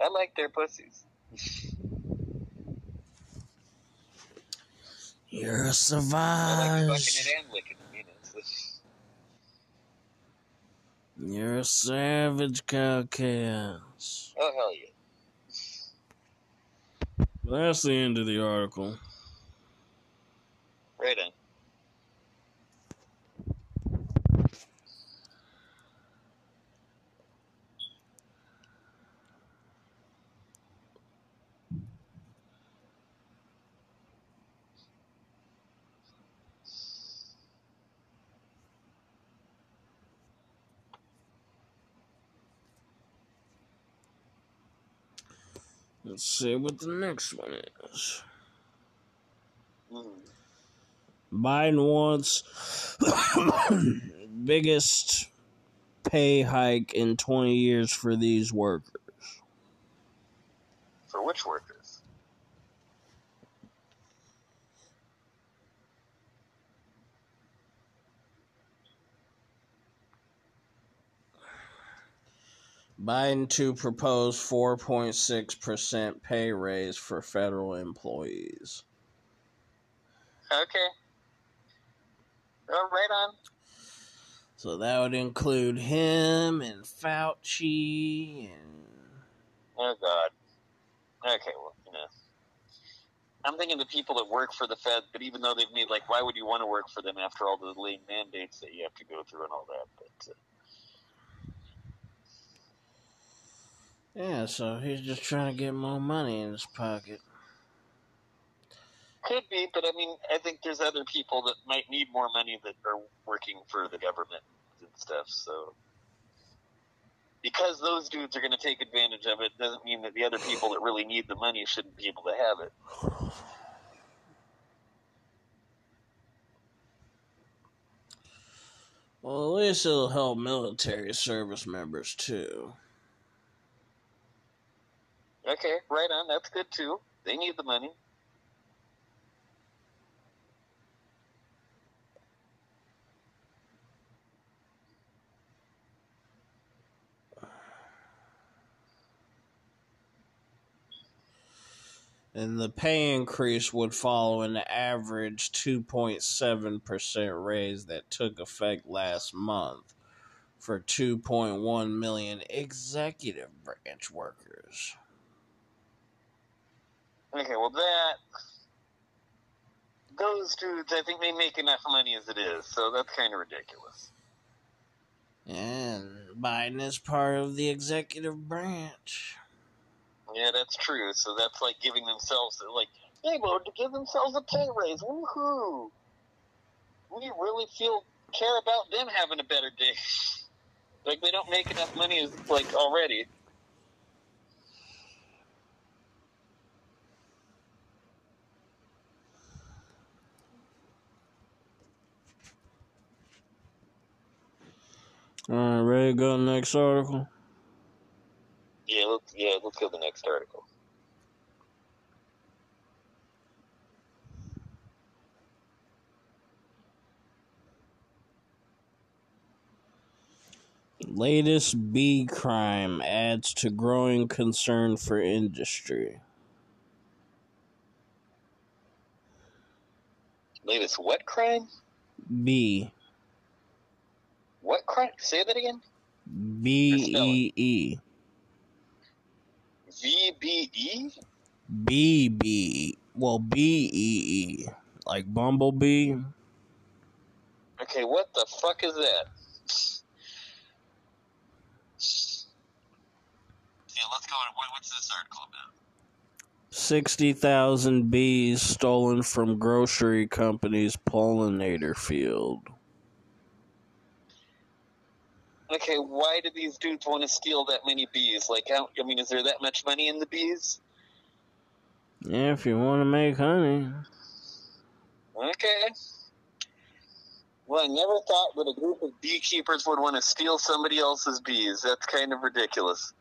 I like their pussies. You're a I like fucking savage. it and licking it. You know, so You're a savage cowcast. oh hell yeah. That's the end of the article. Right on. Let's see what the next one is. Mm. Biden wants biggest pay hike in 20 years for these workers. For which workers? Biden to propose 4.6% pay raise for federal employees. Okay. Oh, right on. So that would include him and Fauci and Oh God. Okay, well, you know. I'm thinking the people that work for the Fed, but even though they've made like, why would you want to work for them after all the lame mandates that you have to go through and all that? But uh, yeah, so he's just trying to get more money in his pocket. could be, but I mean, I think there's other people that might need more money that are working for the government and stuff. So because those dudes are going to take advantage of it, doesn't mean that the other people that really need the money shouldn't be able to have it. Well, at least it'll help military service members too. Okay, right on. That's good too. They need the money. And the pay increase would follow an average 2.7% raise that took effect last month for 2.1 million executive branch workers. Okay, well that those dudes, I think they make enough money as it is, so that's kind of ridiculous. And Biden is part of the executive branch. Yeah, that's true. So that's like giving themselves like they voted to give themselves a pay raise. Woohoo! We really feel care about them having a better day. like they don't make enough money as like already. All right, ready to go to the next article? Yeah, let's yeah, let's go to the next article. Latest bee crime adds to growing concern for industry. Latest what crime? B What crime? Say that again. B E E VBE? B B well B E E like bumblebee. Okay, what the fuck is that? Yeah, let's go. What, what's this article about? Sixty thousand bees stolen from grocery company's pollinator field. Okay, why do these dudes want to steal that many bees? Like, how, I mean, is there that much money in the bees? Yeah, if you want to make honey. Okay. Well, I never thought that a group of beekeepers would want to steal somebody else's bees. That's kind of ridiculous.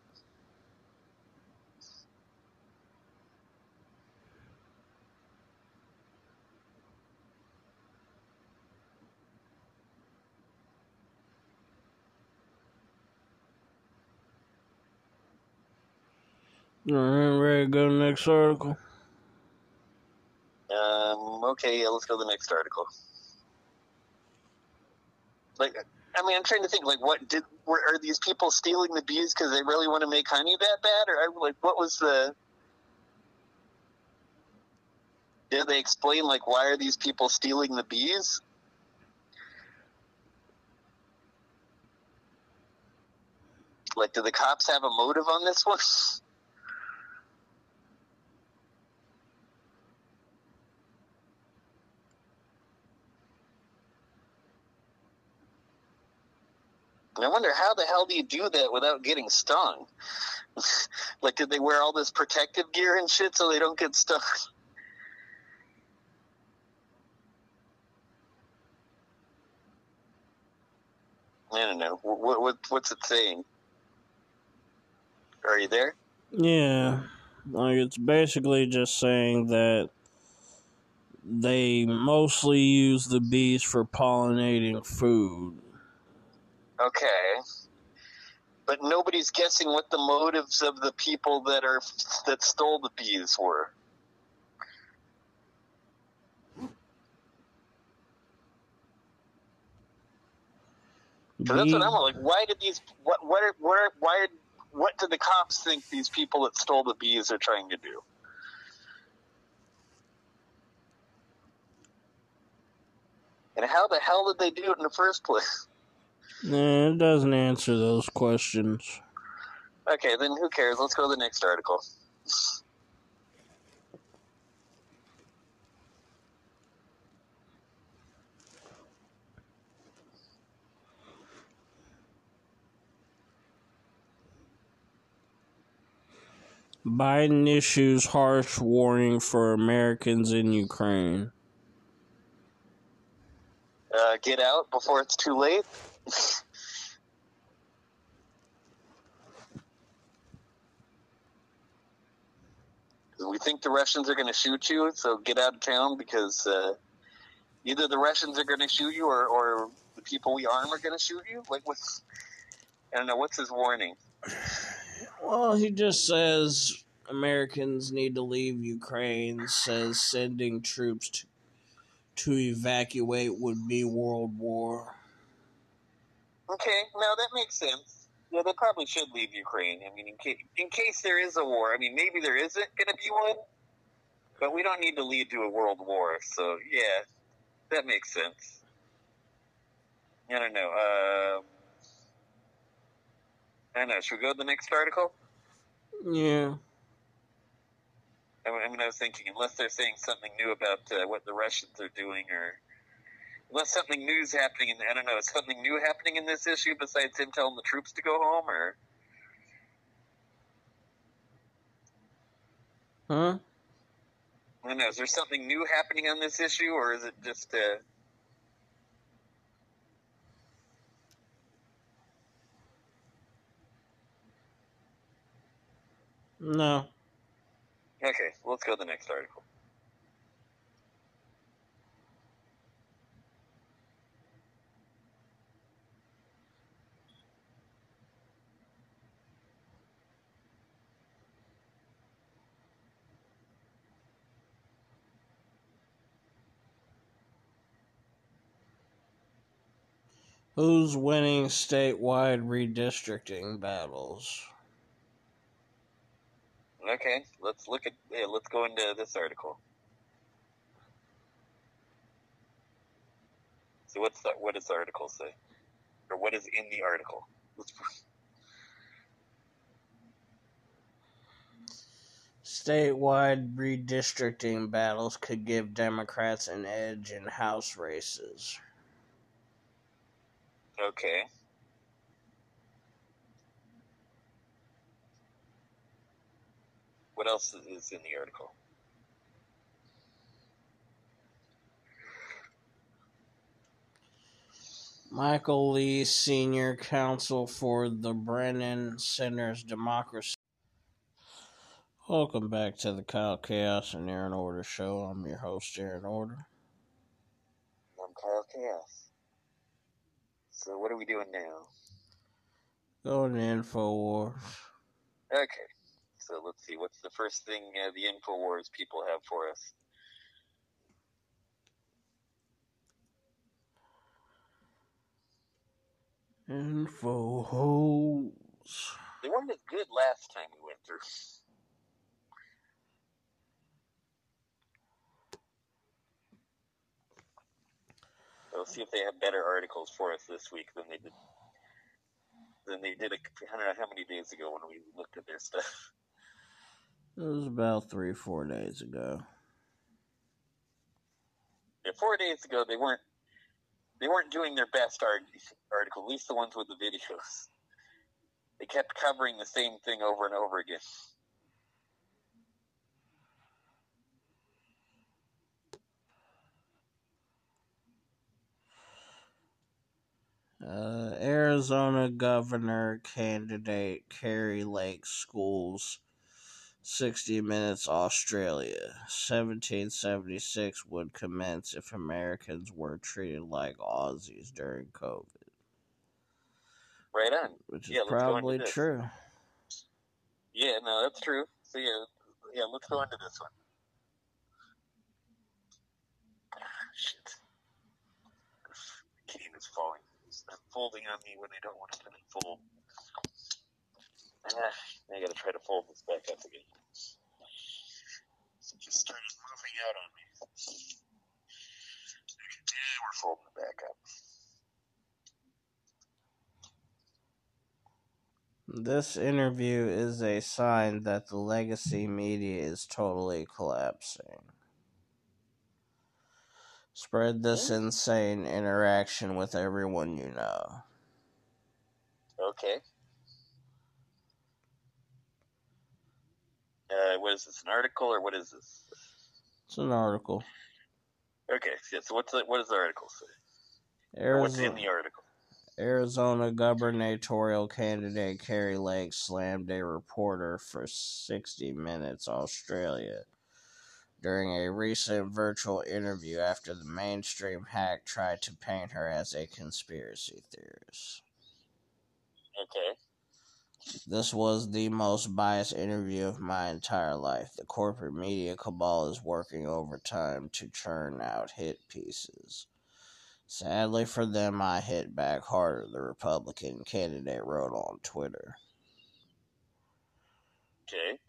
All right, ready to go to the next article? Um, okay, yeah, let's go to the next article. Like, I mean, I'm trying to think, like, what did were, are these people stealing the bees because they really want to make honey that bad, or like, what was the? Did they explain like why are these people stealing the bees? Like, do the cops have a motive on this one? I wonder how the hell do you do that without getting stung? like, did they wear all this protective gear and shit so they don't get stung? I don't know. What, what what's it saying? Are you there? Yeah, like it's basically just saying that they mostly use the bees for pollinating food. Okay. But nobody's guessing what the motives of the people that are that stole the bees were. So that's what I'm like. Why did these? What? What? Are, where? Why? What do the cops think these people that stole the bees are trying to do? And how the hell did they do it in the first place? Nah, it doesn't answer those questions. Okay, then who cares? Let's go to the next article. Biden issues harsh warning for Americans in Ukraine. Uh, get out before it's too late. we think the Russians are going to shoot you, so get out of town because uh, either the Russians are going to shoot you or, or the people we arm are going to shoot you. Like, what's I don't know. What's his warning? Well, he just says Americans need to leave Ukraine. Says sending troops to, to evacuate would be world war. Okay, now that makes sense. Yeah, they probably should leave Ukraine. I mean, in case, in case there is a war. I mean, maybe there isn't going to be one, but we don't need to lead to a world war. So, yeah, that makes sense. I don't know. Um, I don't know. Should we go to the next article? Yeah. I mean, I was thinking, unless they're saying something new about uh, what the Russians are doing, or unless something new's happening, in, I don't know, is something new happening in this issue besides him telling the troops to go home, or? Huh? I don't know. Is there something new happening on this issue, or is it just? Uh... No. Okay, let's go to the next article. Who's winning statewide redistricting battles? Okay, let's look at. Yeah, let's go into this article. So what's the, what does the article say, or what is in the article? Let's, Statewide redistricting battles could give Democrats an edge in House races. Okay. What else is in the article? Michael Li, Senior Counsel for the Brennan Center's Democracy. Welcome back to the Kyle Chaos and Aaron Order Show. I'm your host, Aaron Order. I'm Kyle Chaos. So what are we doing now? Going to InfoWars. Okay. So let's see, what's the first thing uh, the Infowars people have for us? Info holes. They weren't as good last time we went through. Let's see if they have better articles for us this week than they did than they did. A, I don't know how many days ago when we looked at their stuff. It was about three, or four days ago. Yeah, four days ago they weren't they weren't doing their best art, article. At least the ones with the videos. They kept covering the same thing over and over again. Uh, Arizona governor candidate Kari Lake schools 60 Minutes Australia. 1776 would commence if Americans were treated like Aussies during COVID. Right on. Which is Yeah, into probably true. Yeah, no, that's true. So yeah, yeah, let's go into this one. Shit. It's unfolding on me when I don't want to let it fold. Ah, I gotta try to fold this back up again. It just started moving out on me. Yeah, we're folding it back up. This interview is a sign that the legacy media is totally collapsing. Spread this insane interaction with everyone you know. Okay. Uh, what is this? An article or what is this? It's an article. Okay, yeah, so what's the, what does the article say? Or what's in the article? Arizona gubernatorial candidate Kari Lake slammed a reporter for 60 Minutes Australia during a recent virtual interview after the mainstream hack tried to paint her as a conspiracy theorist. Okay. This was the most biased interview of my entire life. The corporate media cabal is working overtime to churn out hit pieces. Sadly for them, I hit back harder, the Republican candidate wrote on Twitter. Okay.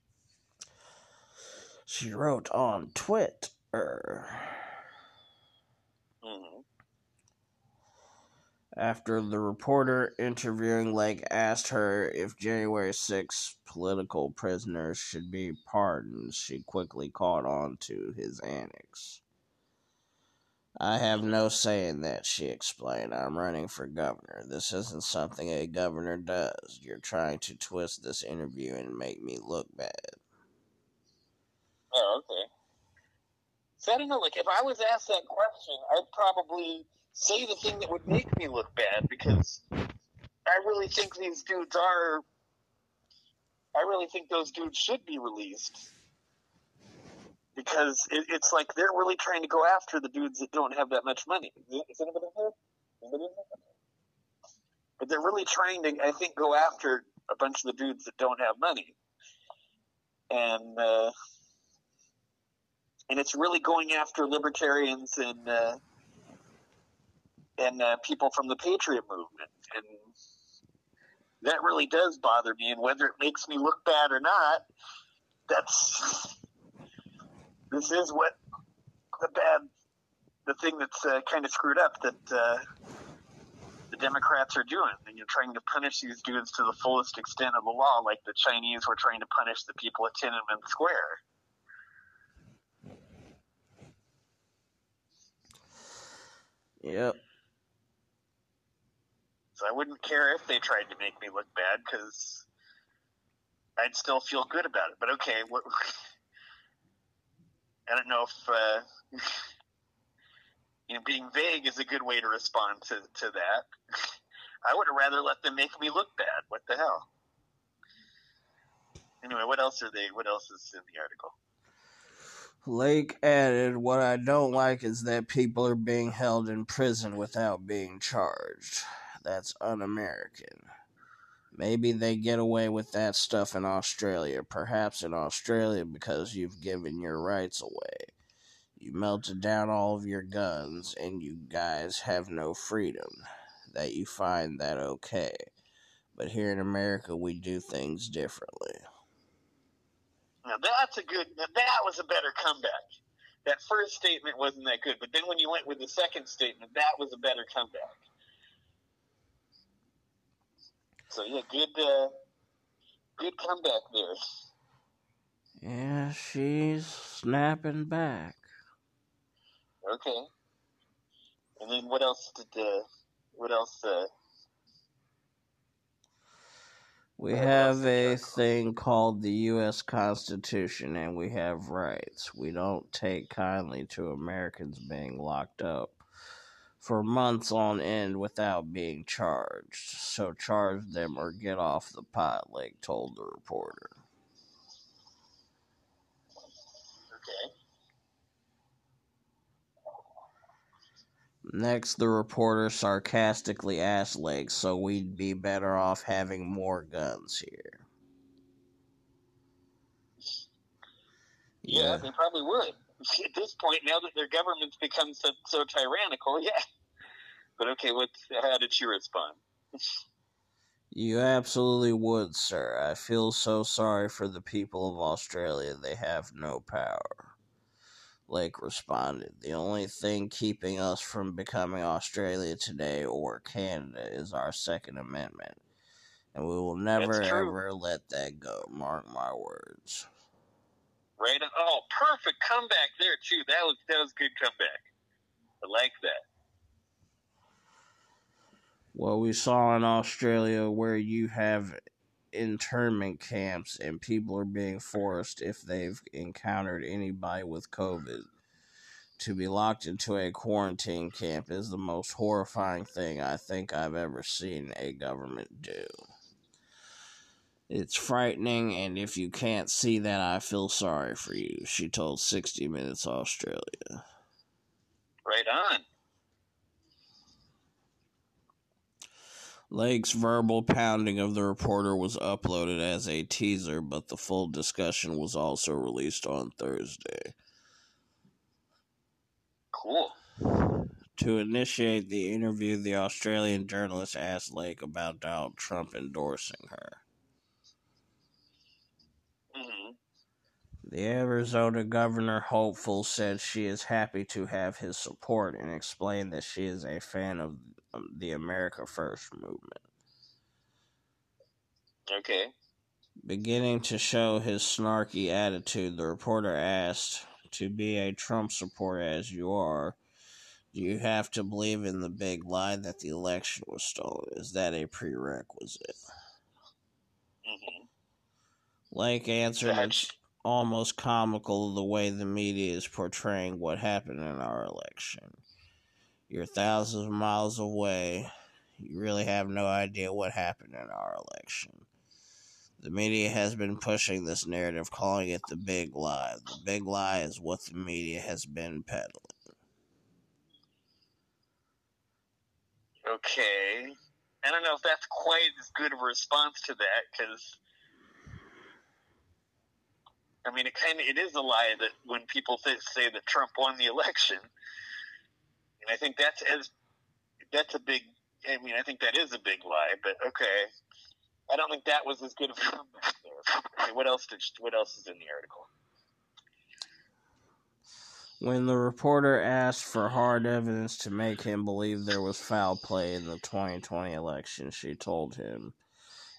She wrote on Twitter. hmm After the reporter interviewing Lake asked her if January 6 political prisoners should be pardoned, she quickly caught on to his antics. I have no say in that, she explained. I'm running for governor. This isn't something a governor does. You're trying to twist this interview and make me look bad. Oh, okay. So I don't know, like, if I was asked that question, I'd probably say the thing that would make me look bad because I really think these dudes are. I really think those dudes should be released. Because it, it's like they're really trying to go after the dudes that don't have that much money. Is anybody? Anybody? But they're really trying to, I think, go after a bunch of the dudes that don't have money. And, uh, and it's really going after libertarians and uh, and uh, people from the Patriot movement, and that really does bother me. And whether it makes me look bad or not, that's this is what the bad, the thing that's uh, kind of screwed up that uh, the Democrats are doing, and you're trying to punish these dudes to the fullest extent of the law, like the Chinese were trying to punish the people at Tiananmen Square. Yep. So I wouldn't care if they tried to make me look bad because I'd still feel good about it. But okay, what? I don't know if uh, you know being vague is a good way to respond to to that. I would rather let them make me look bad. What the hell? Anyway, what else are they? What else is in the article? Lake added, What I don't like is that people are being held in prison without being charged. That's un American. Maybe they get away with that stuff in Australia. Perhaps in Australia because you've given your rights away. You melted down all of your guns and you guys have no freedom. That you find that okay. But here in America, we do things differently. Now that's a good. That was a better comeback. That first statement wasn't that good, but then when you went with the second statement, that was a better comeback. So yeah, good, uh, good comeback there. Yeah, she's snapping back. Okay. And then what else did? Uh, what else? Uh, We have a thing called the U.S. Constitution, and we have rights. We don't take kindly to Americans being locked up for months on end without being charged. So charge them or get off the pot, Lake told the reporter. okay. Next, the reporter sarcastically asked Lake, so we'd be better off having more guns here. Yeah, they probably would. At this point, now that their government's become so, so tyrannical, yeah. But okay, what? How did she respond? You absolutely would, sir. I feel so sorry for the people of Australia. They have no power. Lake responded. The only thing keeping us from becoming Australia today or Canada is our Second Amendment. And we will never ever let that go. Mark my words. Right? Oh, perfect comeback there too. That was that was a good comeback. I like that. Well, we saw in Australia, where you have internment camps and people are being forced, if they've encountered anybody with COVID, to be locked into a quarantine camp is the most horrifying thing I think I've ever seen a government do. It's frightening, and if you can't see that, I feel sorry for you, she told 60 Minutes Australia. Right on. Lake's verbal pounding of the reporter was uploaded as a teaser, but the full discussion was also released on Thursday. Cool. To initiate the interview, the Australian journalist asked Lake about Donald Trump endorsing her. hmm The Arizona governor hopeful said she is happy to have his support and explained that she is a fan of the America First movement. Okay. Beginning to show his snarky attitude, the reporter asked, To be a Trump supporter as you are, do you have to believe in the big lie that the election was stolen? Is that a prerequisite? hmm Lake answered, It's almost comical the way the media is portraying what happened in our election. You're thousands of miles away. You really have no idea what happened in our election. The media has been pushing this narrative, calling it the big lie. The big lie is what the media has been peddling. Okay. I don't know if that's quite as good of a response to that because. I mean, it kind of it is a lie that when people th- say that Trump won the election, and I think that's as that's a big. I mean, I think that is a big lie, but okay. I don't think that was as good of a comeback there. Okay, what else did what else is in the article? When the reporter asked for hard evidence to make him believe there was foul play in the 2020 election, she told him.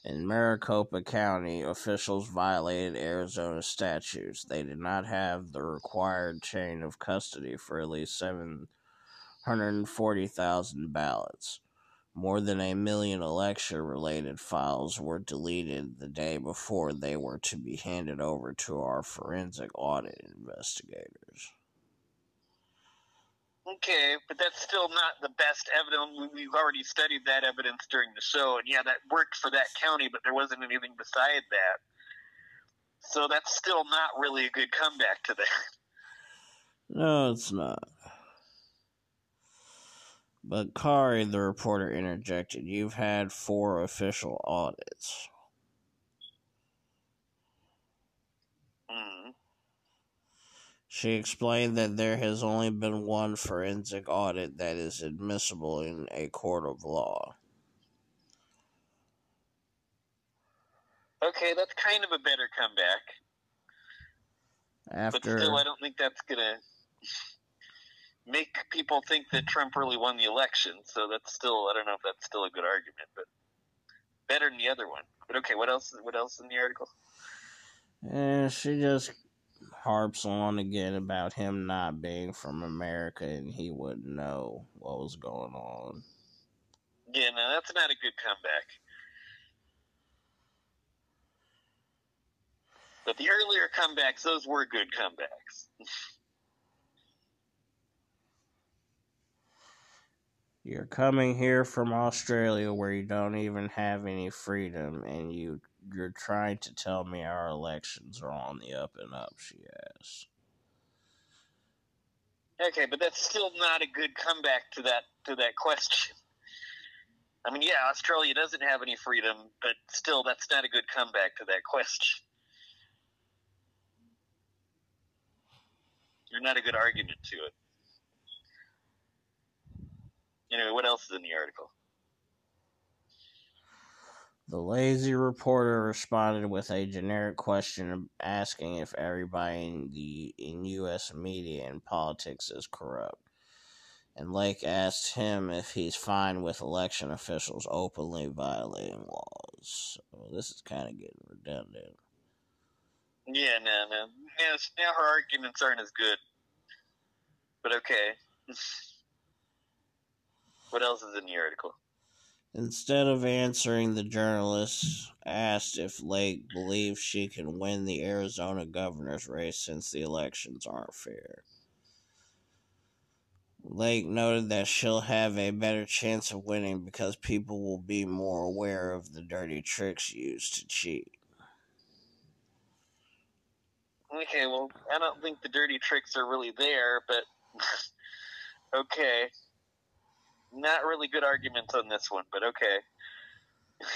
In Maricopa County, officials violated Arizona statutes. They did not have the required chain of custody for at least 740,000 ballots. More than a million election related files were deleted the day before they were to be handed over to our forensic audit investigators. Okay, but that's still not the best evidence. We've already studied that evidence during the show, and yeah, that worked for that county, but there wasn't anything beside that. So that's still not really a good comeback to that. No, it's not. But Kari, the reporter interjected, you've had four official audits. Mm. She explained that there has only been one forensic audit that is admissible in a court of law. Okay, that's kind of a better comeback. After But still, I don't think that's gonna make people think that Trump really won the election. So that's still, I don't know if that's still a good argument, but better than the other one. But okay, what else? What else in the article? And she just harps on again about him not being from America and he wouldn't know what was going on. Yeah, no, that's not a good comeback. But the earlier comebacks, those were good comebacks. You're coming here from Australia where you don't even have any freedom and you you're trying to tell me our elections are on the up and up, she asks. Okay, but that's still not a good comeback to that to that question. I mean, yeah, Australia doesn't have any freedom, but still, that's not a good comeback to that question. You're not a good argument to it. Anyway, what else is in the article? The lazy reporter responded with a generic question asking if everybody in the in US media and politics is corrupt. And Lake asked him if he's fine with election officials openly violating laws. So this is kind of getting redundant. Yeah, no, no. Now, now her arguments aren't as good. But okay. what else is in the article? Instead of answering, the journalist asked if Lake believes she can win the Arizona governor's race since the elections aren't fair. Lake noted that she'll have a better chance of winning because people will be more aware of the dirty tricks used to cheat. Okay, well, I don't think the dirty tricks are really there, but okay. Not really good arguments on this one, but okay.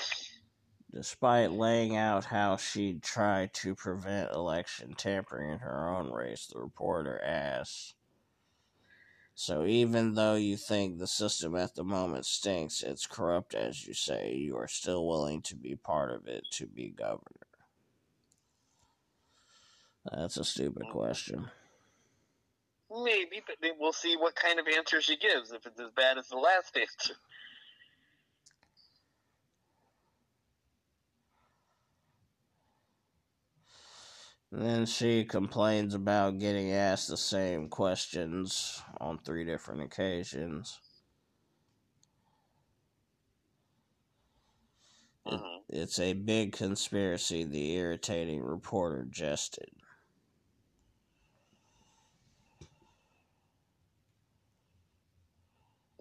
Despite laying out how she'd try to prevent election tampering in her own race, the reporter asked. So even though you think the system at the moment stinks, it's corrupt as you say, you are still willing to be part of it to be governor. That's a stupid mm. question. Maybe, but then we'll see what kind of answer she gives if it's as bad as the last answer. Then she complains about getting asked the same questions on three different occasions. Mhm. it's a big conspiracy, the irritating reporter jested.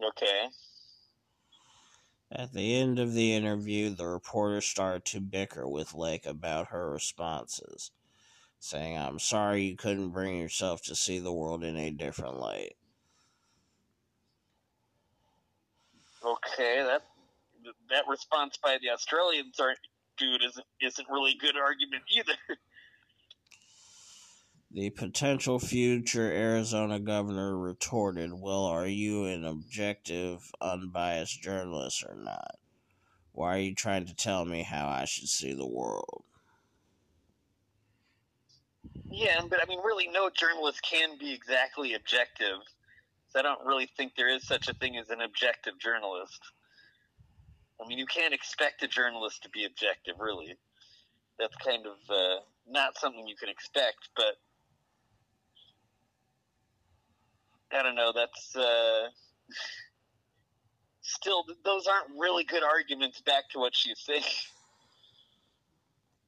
Okay. At the end of the interview, the reporter started to bicker with Lake about her responses, saying, I'm sorry you couldn't bring yourself to see the world in a different light. Okay, that that response by the Australians aren't dude isn't isn't really a good argument either. The potential future Arizona governor retorted, Well, are you an objective, unbiased journalist or not? Why are you trying to tell me how I should see the world? yeah, but I mean, really, no journalist can be exactly objective. So I don't really think there is such a thing as an objective journalist. I mean, you can't expect a journalist to be objective, really. That's kind of uh, not something you can expect, but I don't know. That's uh, still those aren't really good arguments back to what she's saying.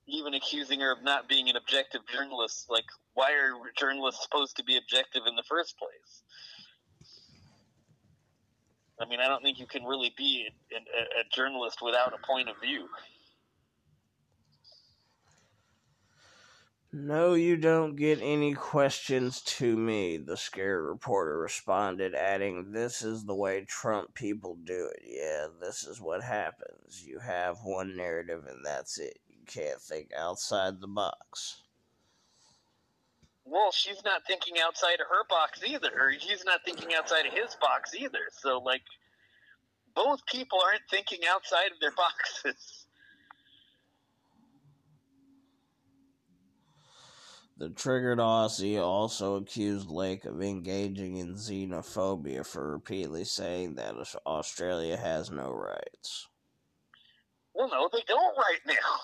Even accusing her of not being an objective journalist, like why are journalists supposed to be objective in the first place? I mean, I don't think you can really be a, a, a journalist without a point of view. No, you don't get any questions to me, the scared reporter responded, adding, This is the way Trump people do it. Yeah, this is what happens. You have one narrative and that's it. You can't think outside the box. Well, she's not thinking outside of her box either, or he's not thinking outside of his box either. So, like, both people aren't thinking outside of their boxes. The triggered Aussie also accused Lake of engaging in xenophobia for repeatedly saying that Australia has no rights. Well, no, they don't right now.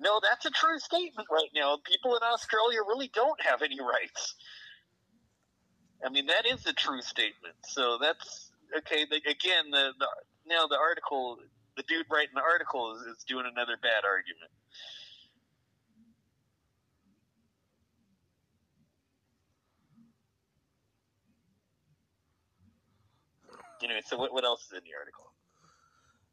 No, that's a true statement right now. People in Australia really don't have any rights. I mean, that is a true statement. So that's okay. The, again, the, the now the article, the dude writing the article is, is doing another bad argument. Anyway, so what, what else is in the article?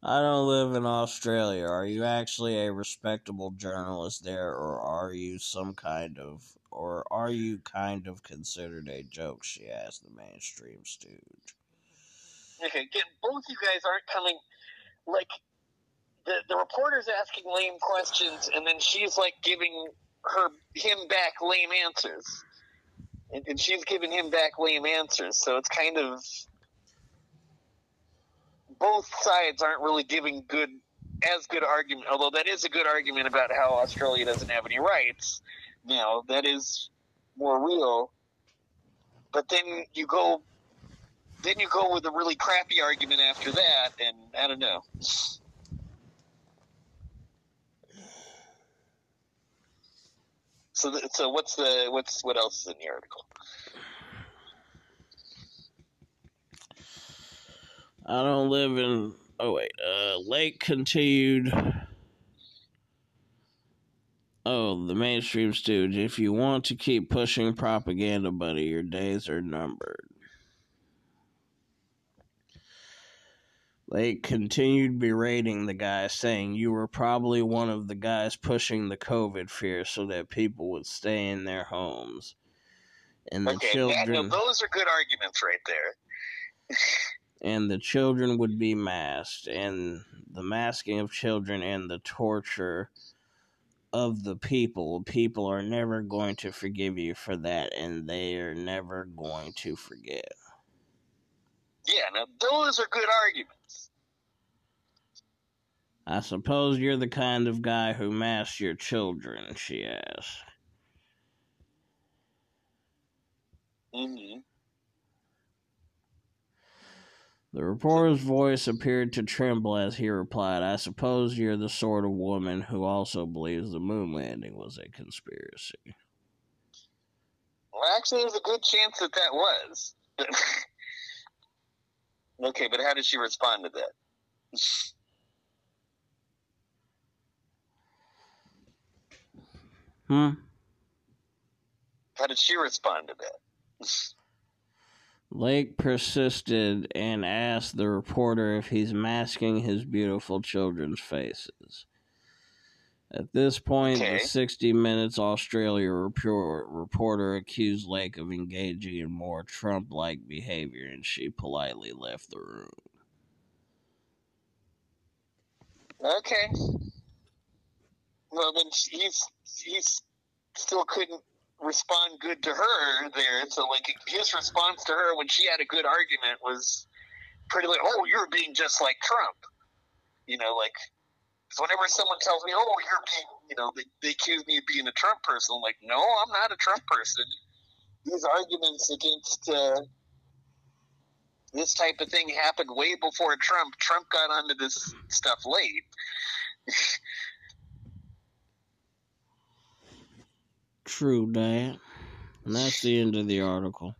I don't live in Australia. Are you actually a respectable journalist there, or are you some kind of, or are you kind of considered a joke? She asked the mainstream stooge. Okay, again, both you guys aren't coming, like, the, the reporter's asking lame questions, and then she's, like, giving her, him back lame answers. And, and she's giving him back lame answers, so it's kind of, both sides aren't really giving good as good argument. Although that is a good argument about how Australia doesn't have any rights. Now that is more real. But then you go, then you go with a really crappy argument after that, and I don't know. So, so what's the what's what else is in the article? I don't live in. Oh wait, uh, Lake continued. Oh, the mainstream stooge. If you want to keep pushing propaganda, buddy, your days are numbered. Lake continued berating the guy, saying, You were probably one of the guys pushing the COVID fear so that people would stay in their homes. And the okay, children. those are good arguments right there. and the children would be masked, and the masking of children and the torture of the people. People are never going to forgive you for that, and they are never going to forget. Yeah, now those are good arguments. I suppose you're the kind of guy who masks your children, she asked. Mm-hmm. The reporter's voice appeared to tremble as he replied, I suppose you're the sort of woman who also believes the moon landing was a conspiracy. Well, actually, there's a good chance that that was. okay, but how did she respond to that? hmm? How did she respond to that? Lake persisted and asked the reporter if he's masking his beautiful children's faces. At this point, okay. the 60 Minutes Australia reporter accused Lake of engaging in more Trump like behavior, and she politely left the room. Okay. Well, then he's, he's still couldn't respond good to her there. So like his response to her when she had a good argument was pretty like, "Oh, you're being just like Trump," you know, like. So whenever someone tells me, "Oh, you're being," you know, they, they accuse me of being a Trump person, I'm like, "No, I'm not a Trump person." These arguments against uh, this type of thing happened way before Trump. Trump got onto this stuff late. True, Dad. And that's the end of the article.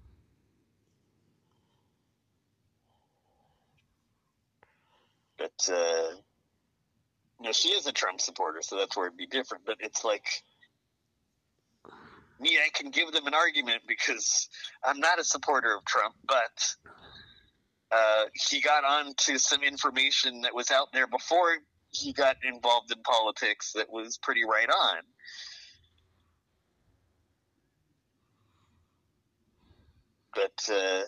But, uh, you know, she is a Trump supporter, so that's where it'd be different. But it's like, me, I can give them an argument because I'm not a supporter of Trump, but uh, he got on to some information that was out there before he got involved in politics that was pretty right on uh,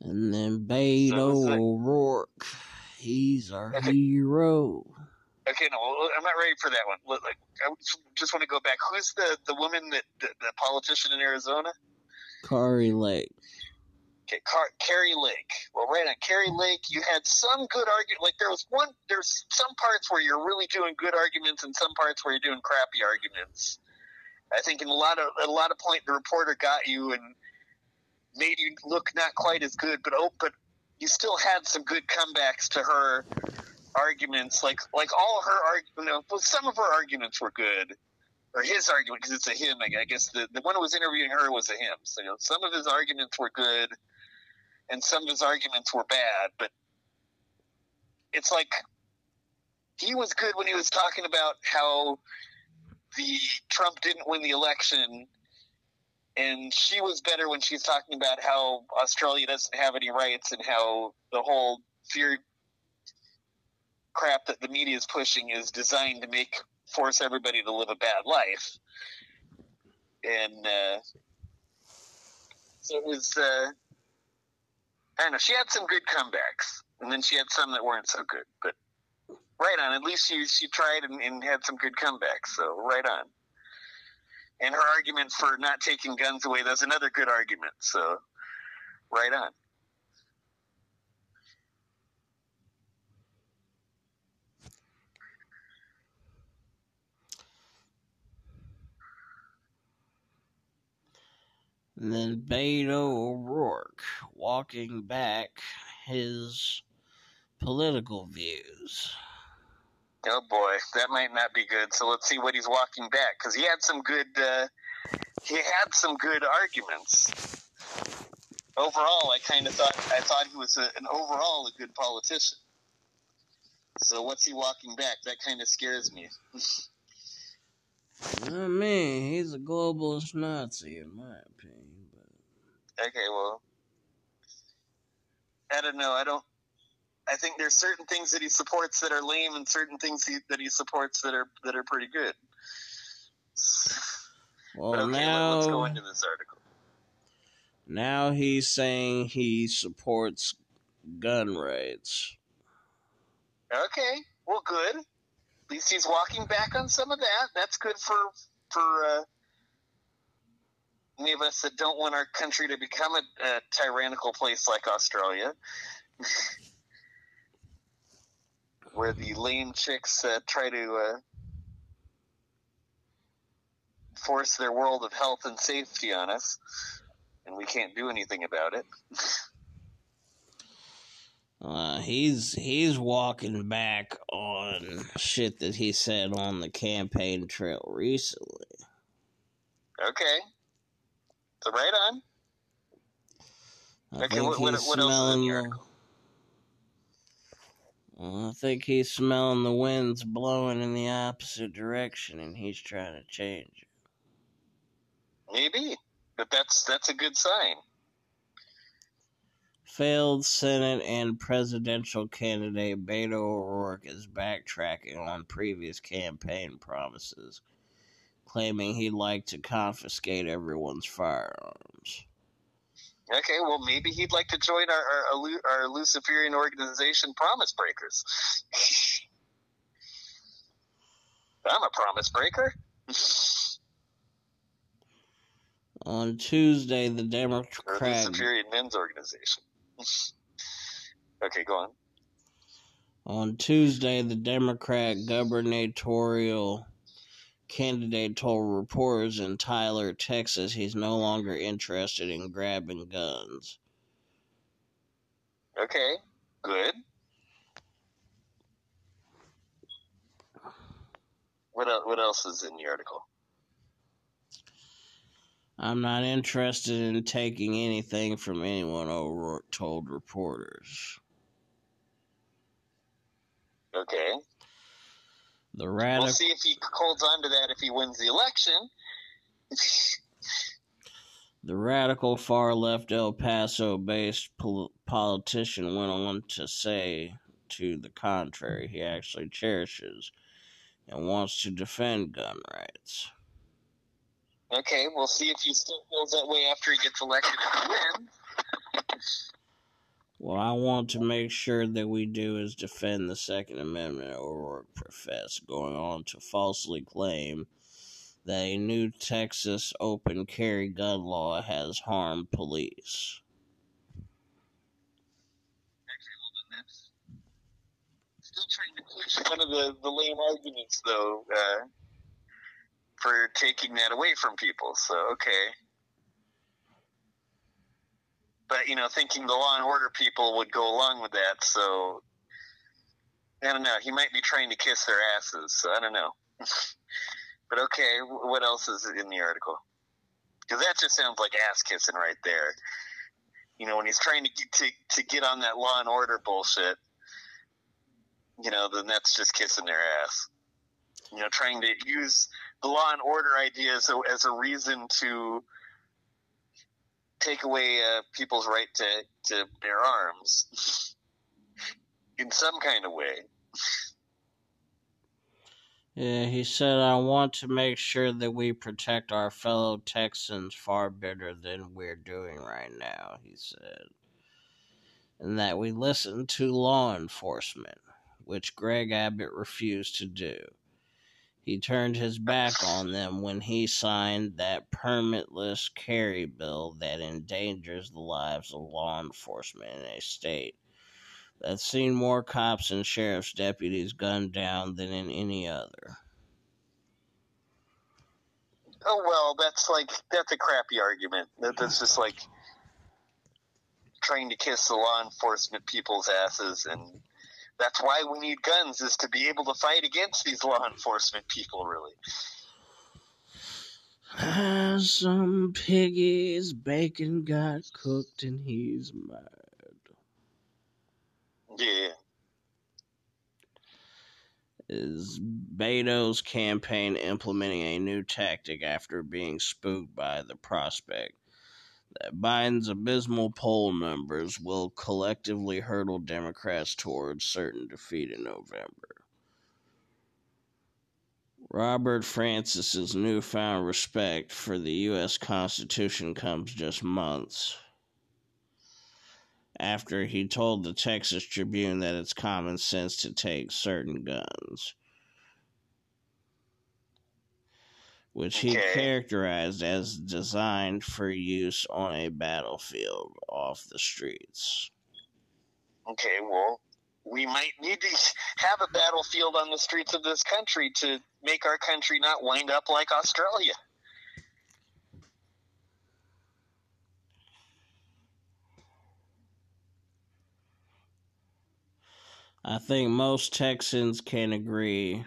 And then Beto So like- O'Rourke, he's our Okay. hero. okay, no, I'm not ready for that one. Like, I just want to go back. Who's the the woman that the, the politician in Arizona? Kari Lake. Okay, Car- Kari Lake. Well, right on Kari Lake, you had some good argument. Like there was one, there's some parts where you're really doing good arguments, and some parts where you're doing crappy arguments. I think in a lot of a lot of point, the reporter got you and made you look not quite as good, but oh, but you still had some good comebacks to her arguments. Like like all her arguments, well, some of her arguments were good. Or his argument, because it's a him. I guess the, the one who was interviewing her was a him. So you know, some of his arguments were good, and some of his arguments were bad, but it's like he was good when he was talking about how the Trump didn't win the election, and she was better when she's talking about how Australia doesn't have any rights and how the whole fear crap that the media is pushing is designed to make force everybody to live a bad life. And uh, so it was. Uh, I don't know. She had some good comebacks, and then she had some that weren't so good. But right on. At least she she tried and, and had some good comebacks. So right on. And her argument for not taking guns away that's another good argument. So right on. Then Beto O'Rourke walking back his political views. Oh boy, that might not be good. So let's see what he's walking back because he had some good. Uh, he had some good arguments. Overall, I kind of thought I thought he was a, an overall a good politician. So what's he walking back? That kind of scares me. I mean, he's a globalist Nazi, in my opinion. Okay, well, I don't know. I don't. I think there's certain things that he supports that are lame, and certain things he, that he supports that are that are pretty good. well, okay, now let's go into this article. now he's saying he supports gun rights. Okay, well, good. At least he's walking back on some of that. That's good for for uh, any of us that don't want our country to become a, a tyrannical place like Australia, where the lame chicks uh, try to uh, force their world of health and safety on us, and we can't do anything about it. Uh, he's he's walking back on shit that he said on the campaign trail recently. Okay, so right on. I Okay, think what- what- he's what smelling the the. Well, I think he's smelling the winds blowing in the opposite direction, and he's trying to change it. Maybe, but that's that's a good sign. Failed Senate and presidential candidate Beto O'Rourke is backtracking on previous campaign promises, claiming he'd like to confiscate everyone's firearms. Okay, well, maybe he'd like to join our our, our, Luciferian organization, Promise Breakers. I'm a promise breaker. On Tuesday, the Democrat Luciferian Men's Organization. okay, go on. On Tuesday, the Democrat gubernatorial candidate told reporters in Tyler, Texas, he's no longer interested in grabbing guns. Okay, good. What else, what else is in the article? I'm not interested in taking anything from anyone, O'Rourke told reporters. Okay, The we'll radical see if he holds on to that if he wins the election. the radical far left El Paso based pol- politician went on to say to the contrary, he actually cherishes and wants to defend gun rights. Okay, we'll see if he still feels that way after he gets elected and wins. Well, I want to make sure that we do is defend the Second Amendment, O'Rourke professed, going on to falsely claim that a new Texas open carry gun law has harmed police. Still trying to push one of the, the lame arguments, though, uh, for taking that away from people. So, okay. But, you know, thinking the law and order people would go along with that, so I don't know. He might be trying to kiss their asses, so I don't know. but okay, what else is in the article? Because that just sounds like ass kissing right there. You know, when he's trying to get, to, to get on that law and order bullshit, you know, then that's just kissing their ass. You know, trying to use the law and order idea as a, as a reason to take away uh, people's right to, to bear arms in some kind of way. Yeah, he said, I want to make sure that we protect our fellow Texans far better than we're doing right now, he said. And that we listen to law enforcement, which Greg Abbott refused to do. He turned his back on them when he signed that permitless carry bill that endangers the lives of law enforcement in a state that's seen more cops and sheriff's deputies gunned down than in any other. Oh well, that's like that's a crappy argument. That, that's just like trying to kiss the law enforcement people's asses, and that's why we need guns is to be able to fight against these law enforcement people. Really. Some piggy's bacon got cooked and he's mad. Yeah. Is Beto's campaign implementing a new tactic after being spooked by the prospect that Biden's abysmal poll numbers will collectively hurdle Democrats towards certain defeat in November? Robert Francis's newfound respect for the U.S. Constitution comes just months after he told the Texas Tribune that it's common sense to take certain guns, which he Okay. characterized as designed for use on a battlefield off the streets. Okay, well, we might need to have a battlefield on the streets of this country to make our country not wind up like Australia. I think most Texans can agree,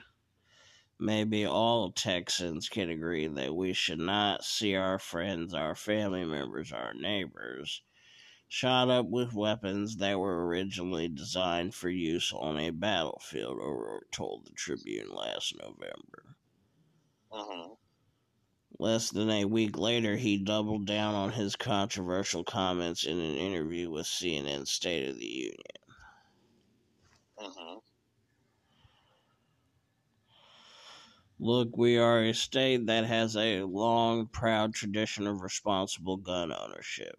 maybe all Texans can agree, that we should not see our friends, our family members, our neighbors shot up with weapons that were originally designed for use on a battlefield, O'Rourke told the Tribune last November. hmm Less than a week later, he doubled down on his controversial comments in an interview with CNN State of the Union. hmm Look, we are a state that has a long, proud tradition of responsible gun ownership.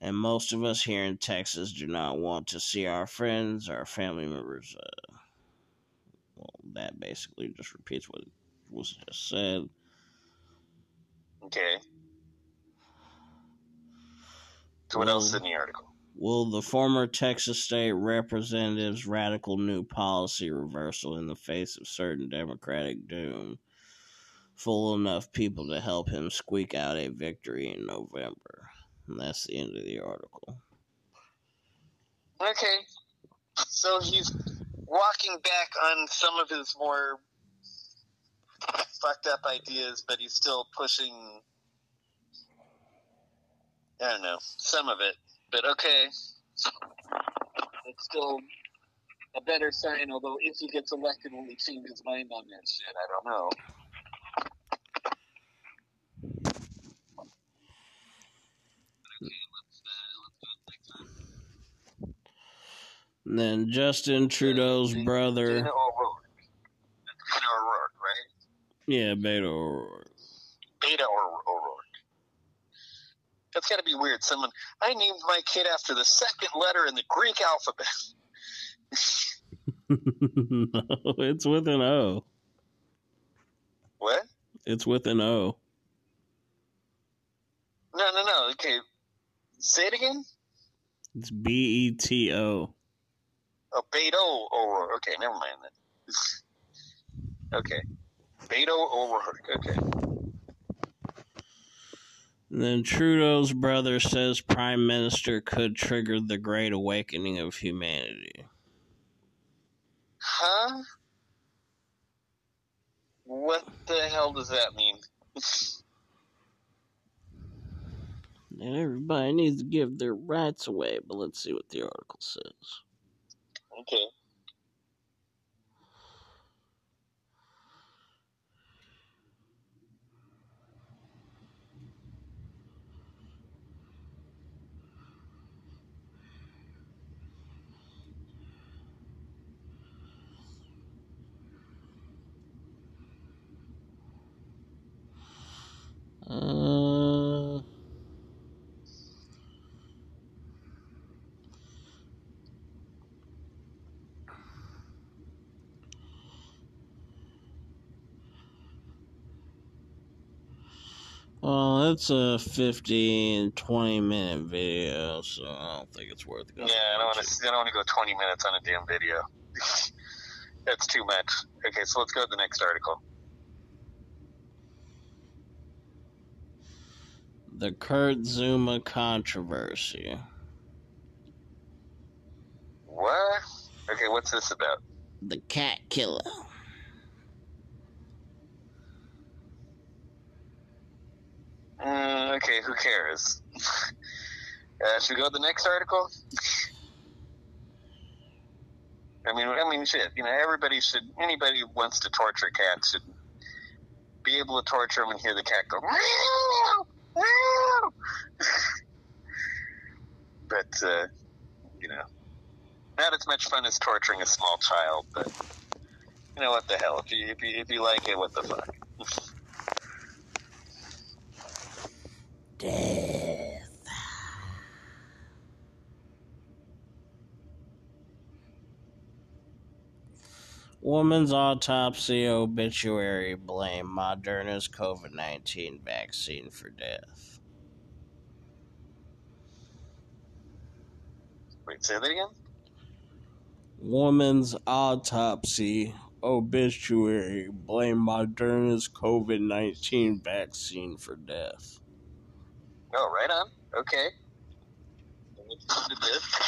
And most of us here in Texas do not want to see our friends, our family members. Uh, well, that basically just repeats what was just said. Okay. So what else is in the article? Will the former Texas state representative's radical new policy reversal in the face of certain Democratic doom fool enough people to help him squeak out a victory in November? And that's the end of the article. Okay. So he's walking back on some of his more fucked up ideas, but he's still pushing. I don't know some of it, but okay. It's still a better sign. Although if he gets elected, will he change his mind on that shit? I don't know. And then Justin Trudeau's brother. O'Rourke. Dana O'Rourke, right? Yeah, Beto O'Rourke. Beta or O'Rourke. That's got to be weird. Someone I named my kid after the second letter in the Greek alphabet. no, it's with an O. what? It's with an O. No, no, no. Okay, say it again. It's B E T O. Oh, Beto O'Rourke. Okay, never mind then. okay, Beto O'Rourke. Okay. And then Trudeau's brother says Prime Minister could trigger the Great Awakening of humanity. Huh? What the hell does that mean? Everybody needs to give their rights away, but let's see what the article says. okay. Uh, well, it's a 15, 20 minute video, so I don't think it's worth going. Yeah. I don't want to. I don't want to go twenty minutes on a damn video. That's too much. Okay, so let's go to the next article. The Kurt Zouma controversy. What? Okay, what's this about? The cat killer. Mm, okay, who cares? uh, should we go to the next article? I mean, I mean, shit. You know, everybody should. Anybody who wants to torture cats should be able to torture them and hear the cat go. "Meow, meow." but uh, you know, not as much fun as torturing a small child. But you know what the hell? If you if you, if you like it, what the fuck? Death. Woman's autopsy obituary blame Moderna's COVID 19 vaccine for death. Wait, say that again. Woman's autopsy obituary blame Moderna's COVID 19 vaccine for death. Oh, right on. Okay. Let's do this.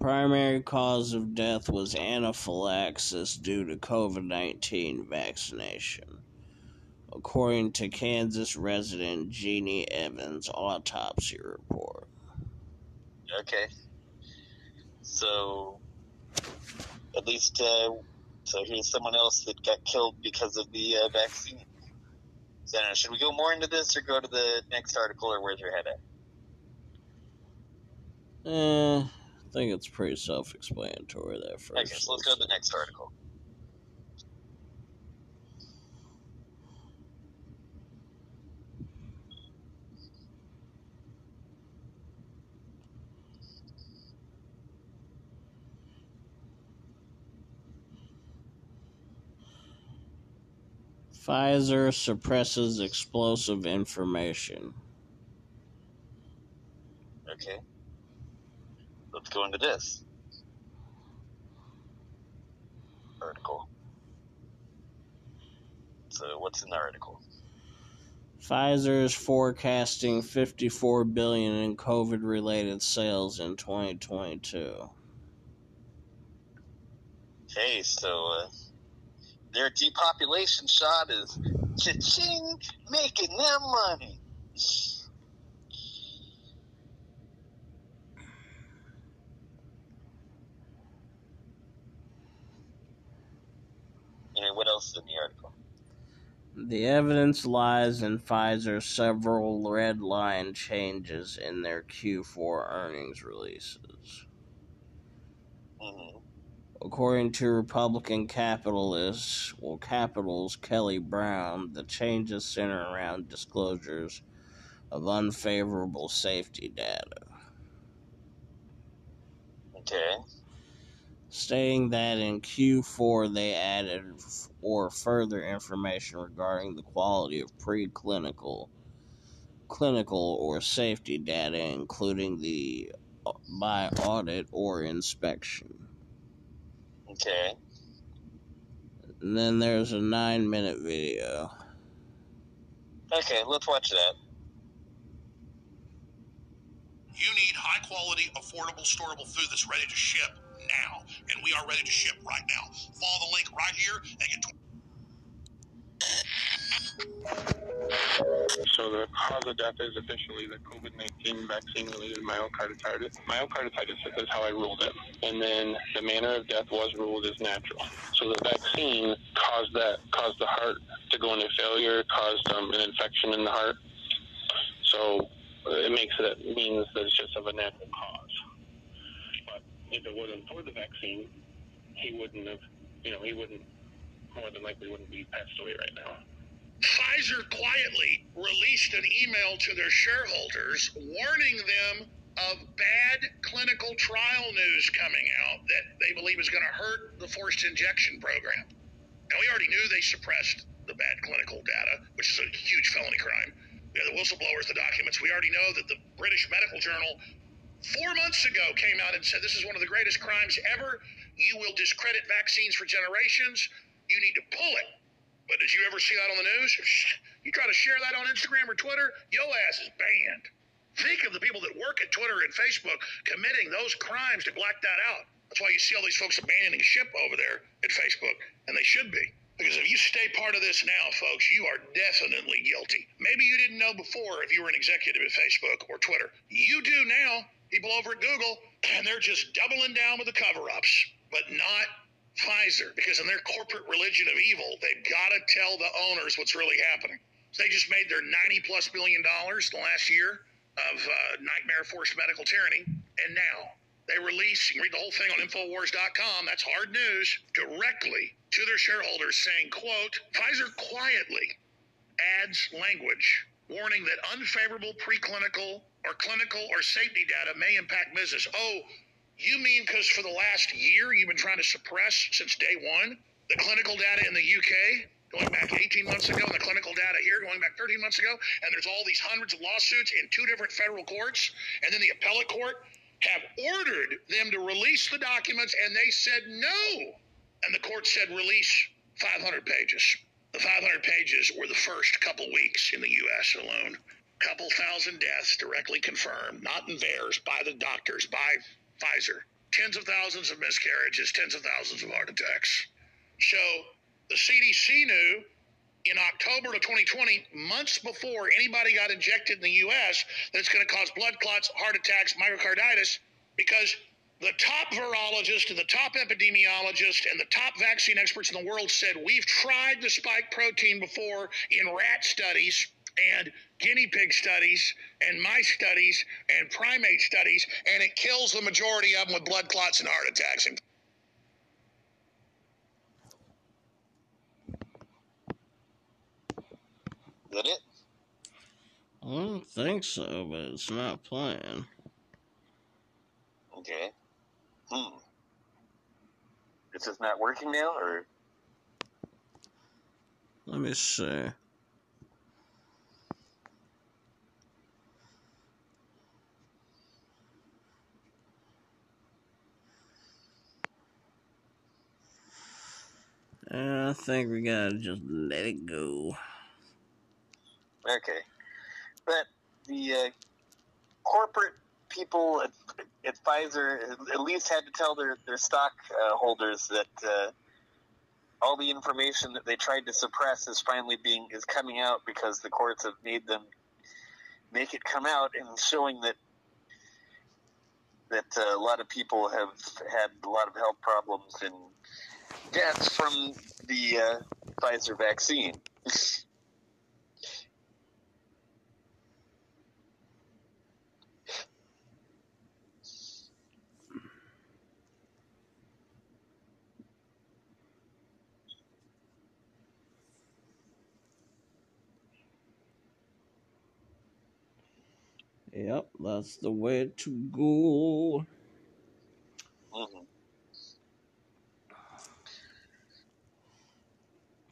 Primary cause of death was anaphylaxis due to COVID 19 vaccination, according to Kansas resident Jeannie Evans' autopsy report. Okay. So, at least, uh, so here's someone else that got killed because of the uh, vaccine. So, I don't know, should we go more into this or go to the next article, or where's your head at? Eh, I think it's pretty self explanatory there first. Okay, so let's go to the next article. Pfizer suppresses explosive information. Okay. Let's go into this article. So, what's in the article? Pfizer is forecasting 54 billion in COVID-related sales in 2022. Okay, so uh, their depopulation shot is cha-ching, making them money. Else in the article. The evidence lies in Pfizer's several red line changes in their Q4 earnings releases. hmm According to Republican capitalists, well, Capital's Kelly Brown, the changes center around disclosures of unfavorable safety data, Okay. Stating that in Q4 they added f- or further information regarding the quality of preclinical, clinical, or safety data, including the uh, by audit or inspection. Okay. And then there's a nine minute video. Okay, let's watch that. You need high quality, affordable, storable food that's ready to ship now. And we are ready to ship right now. Follow the link right here and get 20 So the cause of death is officially the COVID-19 vaccine-related myocarditis. Myocarditis is how I ruled it. And then the manner of death was ruled as natural. So the vaccine caused that, caused the heart to go into failure, caused um, an infection in the heart. So it makes it means that it's just of a natural cause. If it wasn't for the vaccine, he wouldn't have, you know, he wouldn't, more than likely wouldn't be passed away right now. Pfizer quietly released an email to their shareholders warning them of bad clinical trial news coming out that they believe is going to hurt the forced injection program. Now, we already knew they suppressed the bad clinical data, which is a huge felony crime. Have the whistleblowers, the documents. We already know that the British Medical Journal four months ago came out and said this is one of the greatest crimes ever. You will discredit vaccines for generations. You need to pull it. But did you ever see that on the news? You try to share that on Instagram or Twitter, your ass is banned. Think of the people that work at Twitter and Facebook committing those crimes to black that out. That's why you see all these folks abandoning ship over there at Facebook, and they should be. Because if you stay part of this now, folks, you are definitely guilty. Maybe you didn't know before if you were an executive at Facebook or Twitter. You do now. People over at Google, and they're just doubling down with the cover ups, but not Pfizer, because in their corporate religion of evil, they've got to tell the owners what's really happening. So they just made their 90 plus billion dollars the last year of uh, nightmare forced medical tyranny, and now they release, you can read the whole thing on Infowars.com, that's hard news, directly to their shareholders saying, quote, Pfizer quietly adds language warning that unfavorable preclinical or clinical or safety data may impact business. Oh, you mean because for the last year you've been trying to suppress since day one the clinical data in the UK going back 18 months ago and the clinical data here going back 13 months ago and there's all these hundreds of lawsuits in two different federal courts and then the appellate court have ordered them to release the documents and they said no. And the court said release 500 pages. The 500 pages were the first couple weeks in the US alone couple thousand deaths directly confirmed not in VAERS by the doctors by Pfizer. Tens of thousands of miscarriages, tens of thousands of heart attacks. So the CDC knew in October of 2020, months before anybody got injected in the U.S., that it's going to cause blood clots, heart attacks, myocarditis, because the top virologist and the top epidemiologist and the top vaccine experts in the world said we've tried the spike protein before in rat studies and guinea pig studies and mice studies and primate studies, and it kills the majority of them with blood clots and heart attacks. And Is that it? I don't think so, but it's not playing. Okay. Hmm. It's just not working now, or Let me see. I think we gotta just let it go. okay. But the uh, corporate people at, at Pfizer at least had to tell their their stock uh, holders that uh, all the information that they tried to suppress is finally being is coming out because the courts have made them make it come out and showing that that uh, a lot of people have had a lot of health problems and deaths from the uh, Pfizer vaccine. Yep, that's the way to go. Mhm.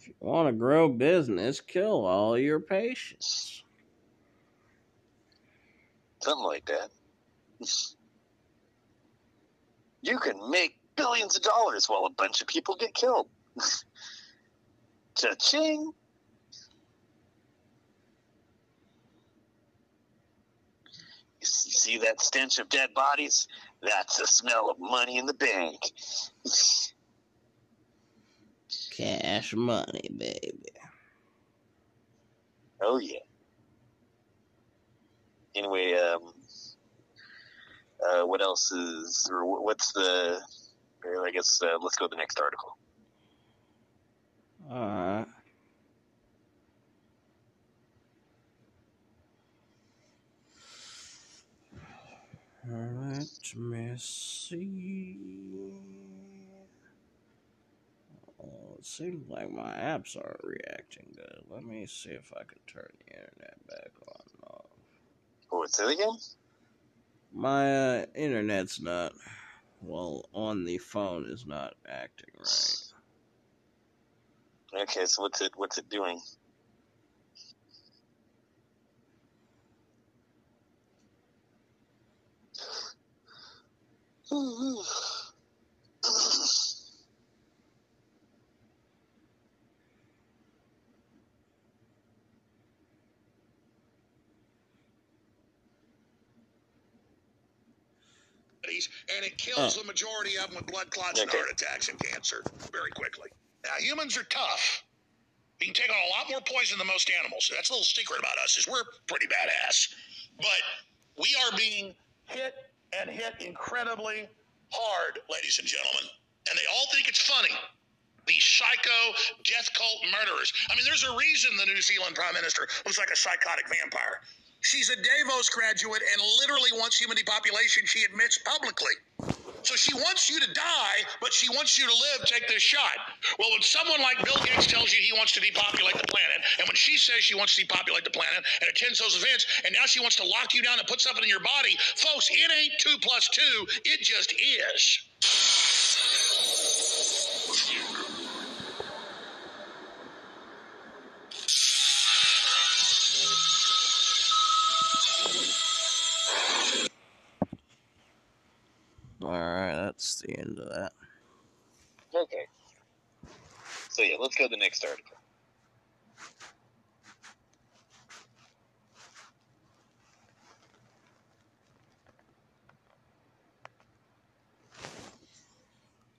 If you want to grow business, kill all your patients. Something like that. You can make billions of dollars while a bunch of people get killed. Cha-ching! You see that stench of dead bodies? That's the smell of money in the bank. Cash money, baby. Oh yeah. Anyway, um, uh, what else is, or what's the? I guess uh, let's go to the next article. Alright. Let me see. Oh, it seems like my apps aren't reacting good. Let me see if I can turn the internet back on. and off. Oh, what's it again? My uh, internet's not, well, on the phone is not acting right. Okay, so what's it? What's it doing? and it kills the majority of them with blood clots and heart attacks and cancer very quickly. Now, humans are tough. We can take on a lot more poison than most animals. That's a little secret about us is we're pretty badass. But we are being hit and hit incredibly hard, ladies and gentlemen. And they all think it's funny. These psycho death cult murderers. I mean, there's a reason the New Zealand Prime Minister looks like a psychotic vampire. She's a Davos graduate and literally wants human depopulation, she admits publicly. So she wants you to die, but she wants you to live, take this shot. Well, when someone like Bill Gates tells you he wants to depopulate the planet, and when she says she wants to depopulate the planet and attends those events, and now she wants to lock you down and put something in your body, folks, it ain't two plus two, it just is. Alright, that's the end of that. Okay. So yeah, let's go to the next article.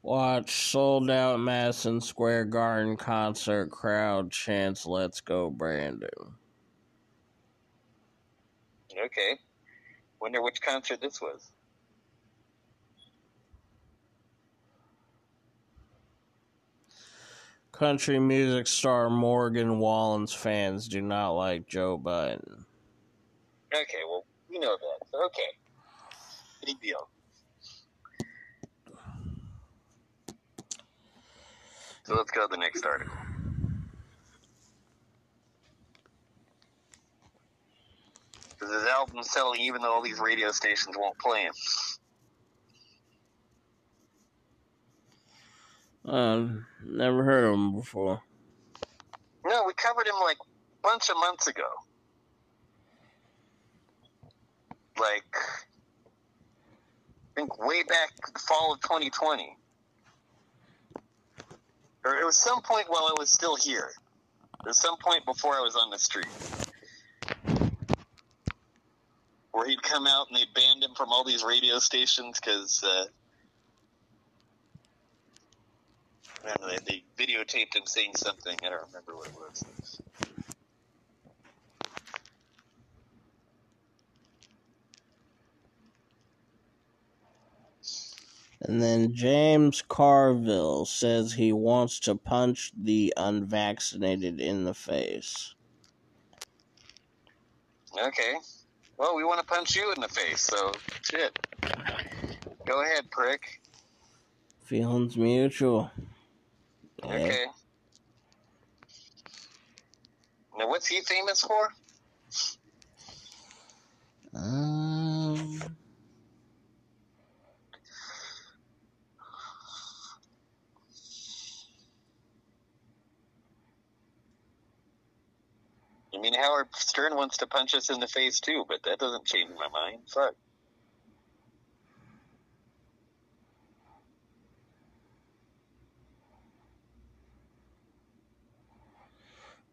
Watch sold out Madison Square Garden concert crowd chants "Let's go Brandon." Okay. Wonder which concert this was. Country music star Morgan Wallen's fans do not like Joe Biden. Okay, well, we know that. Okay. Big deal. So let's go to the next article. Because his album's selling even though all these radio stations won't play him. Um, never heard of him before. No, we covered him like a bunch of months ago. Like, I think way back the fall of 2020. Or it was some point while I was still here. It was some point before I was on the street. Where he'd come out and they'd banned him from all these radio stations because, uh, They, they videotaped him saying something. I don't remember what it was. And then James Carville says he wants to punch the unvaccinated in the face. Okay. Well, we want to punch you in the face, so shit. Go ahead, prick. Feelings mutual. Okay. Now, what's he famous for? Um, I mean, Howard Stern wants to punch us in the face too, but that doesn't change my mind. Fuck.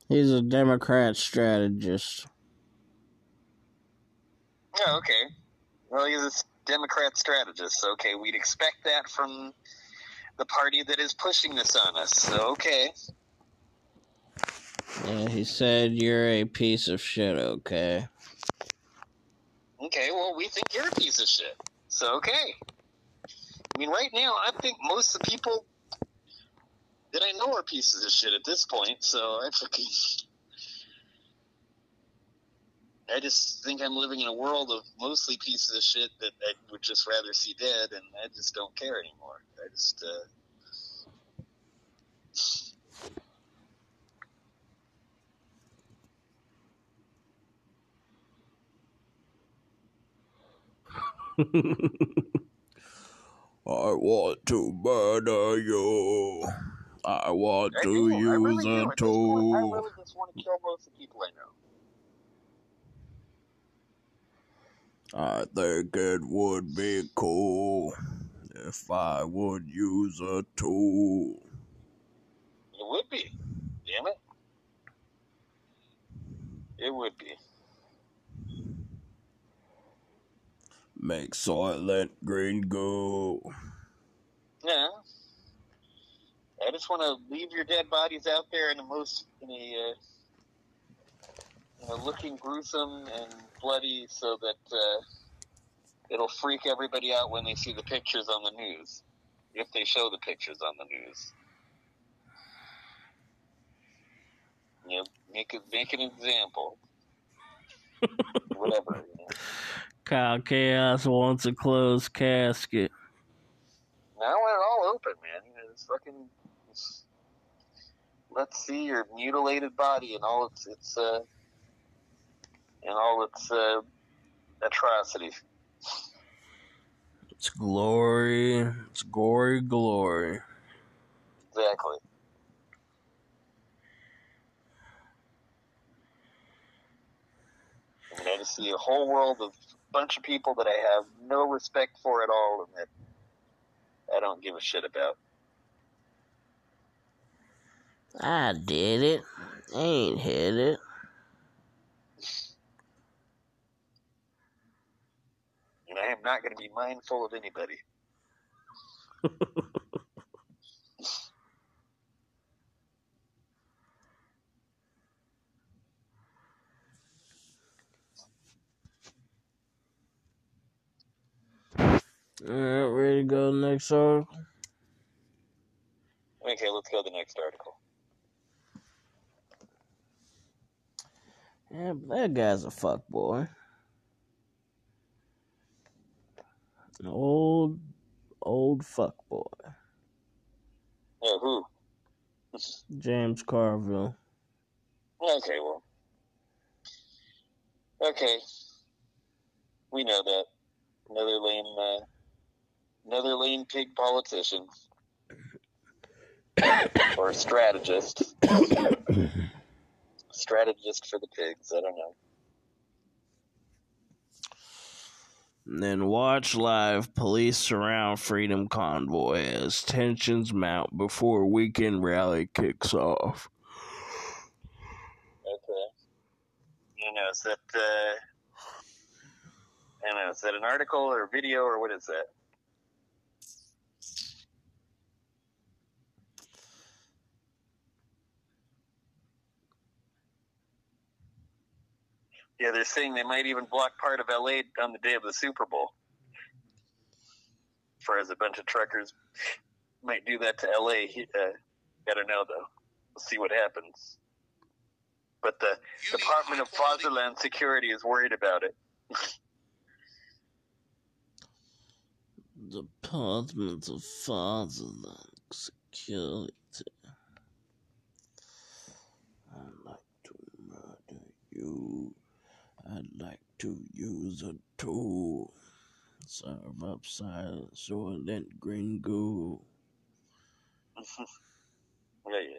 He's a Democrat strategist. Oh, okay. Well, he's a Democrat strategist. Okay, we'd expect that from the party that is pushing this on us. So, okay. Yeah, he said you're a piece of shit, okay? Okay, well, we think you're a piece of shit. So, okay. I mean, right now, I think most of the people I know are pieces of shit at this point, so I fucking. I just think I'm living in a world of mostly pieces of shit that I would just rather see dead, and I just don't care anymore. I just, uh. I want to murder you. I want I to do. Use really a this I tool. really just want to kill most of the people I know. I think it would be cool if I would use a tool. It would be. Damn it. It would be. Make Soylent Green go. Yeah. I just want to leave your dead bodies out there in the most, in a, uh, you know, looking gruesome and bloody so that uh, it'll freak everybody out when they see the pictures on the news. If they show the pictures on the news. You know, make, it, make an example. Whatever. You know. Kyle Chaos wants a closed casket. Now I want it all open, man. You know, it's fucking. Let's see your mutilated body and all its its uh, and all its uh, atrocities. It's glory. It's gory glory. Exactly. I mean, I just see a whole world of bunch of people that I have no respect for at all, and that I don't give a shit about. I did it. Ain't hit it. And I am not going to be mindful of anybody. Alright, ready to go to the next article? Okay, let's go to the next article. Yeah, that guy's a fuck boy. An old, old fuck boy. Oh, who? James Carville. Okay, well. Okay. We know that. Another lame, uh, another lame pig politician. or strategist. strategist for the pigs, I don't know. And then watch live police surround Freedom Convoy as tensions mount before weekend rally kicks off. Okay. You know, is that, uh, I don't know, is that an article or video or what is that? Yeah, they're saying they might even block part of LA on the day of the Super Bowl. As far as a bunch of truckers might do that to LA, uh, I don't know though. We'll see what happens. But the You Department of high-quality- Fatherland Security is worried about it. Department of Fatherland Security. I'd like to murder you. I'd like to use a tool. Serve up soylent green goo. Yeah, yeah.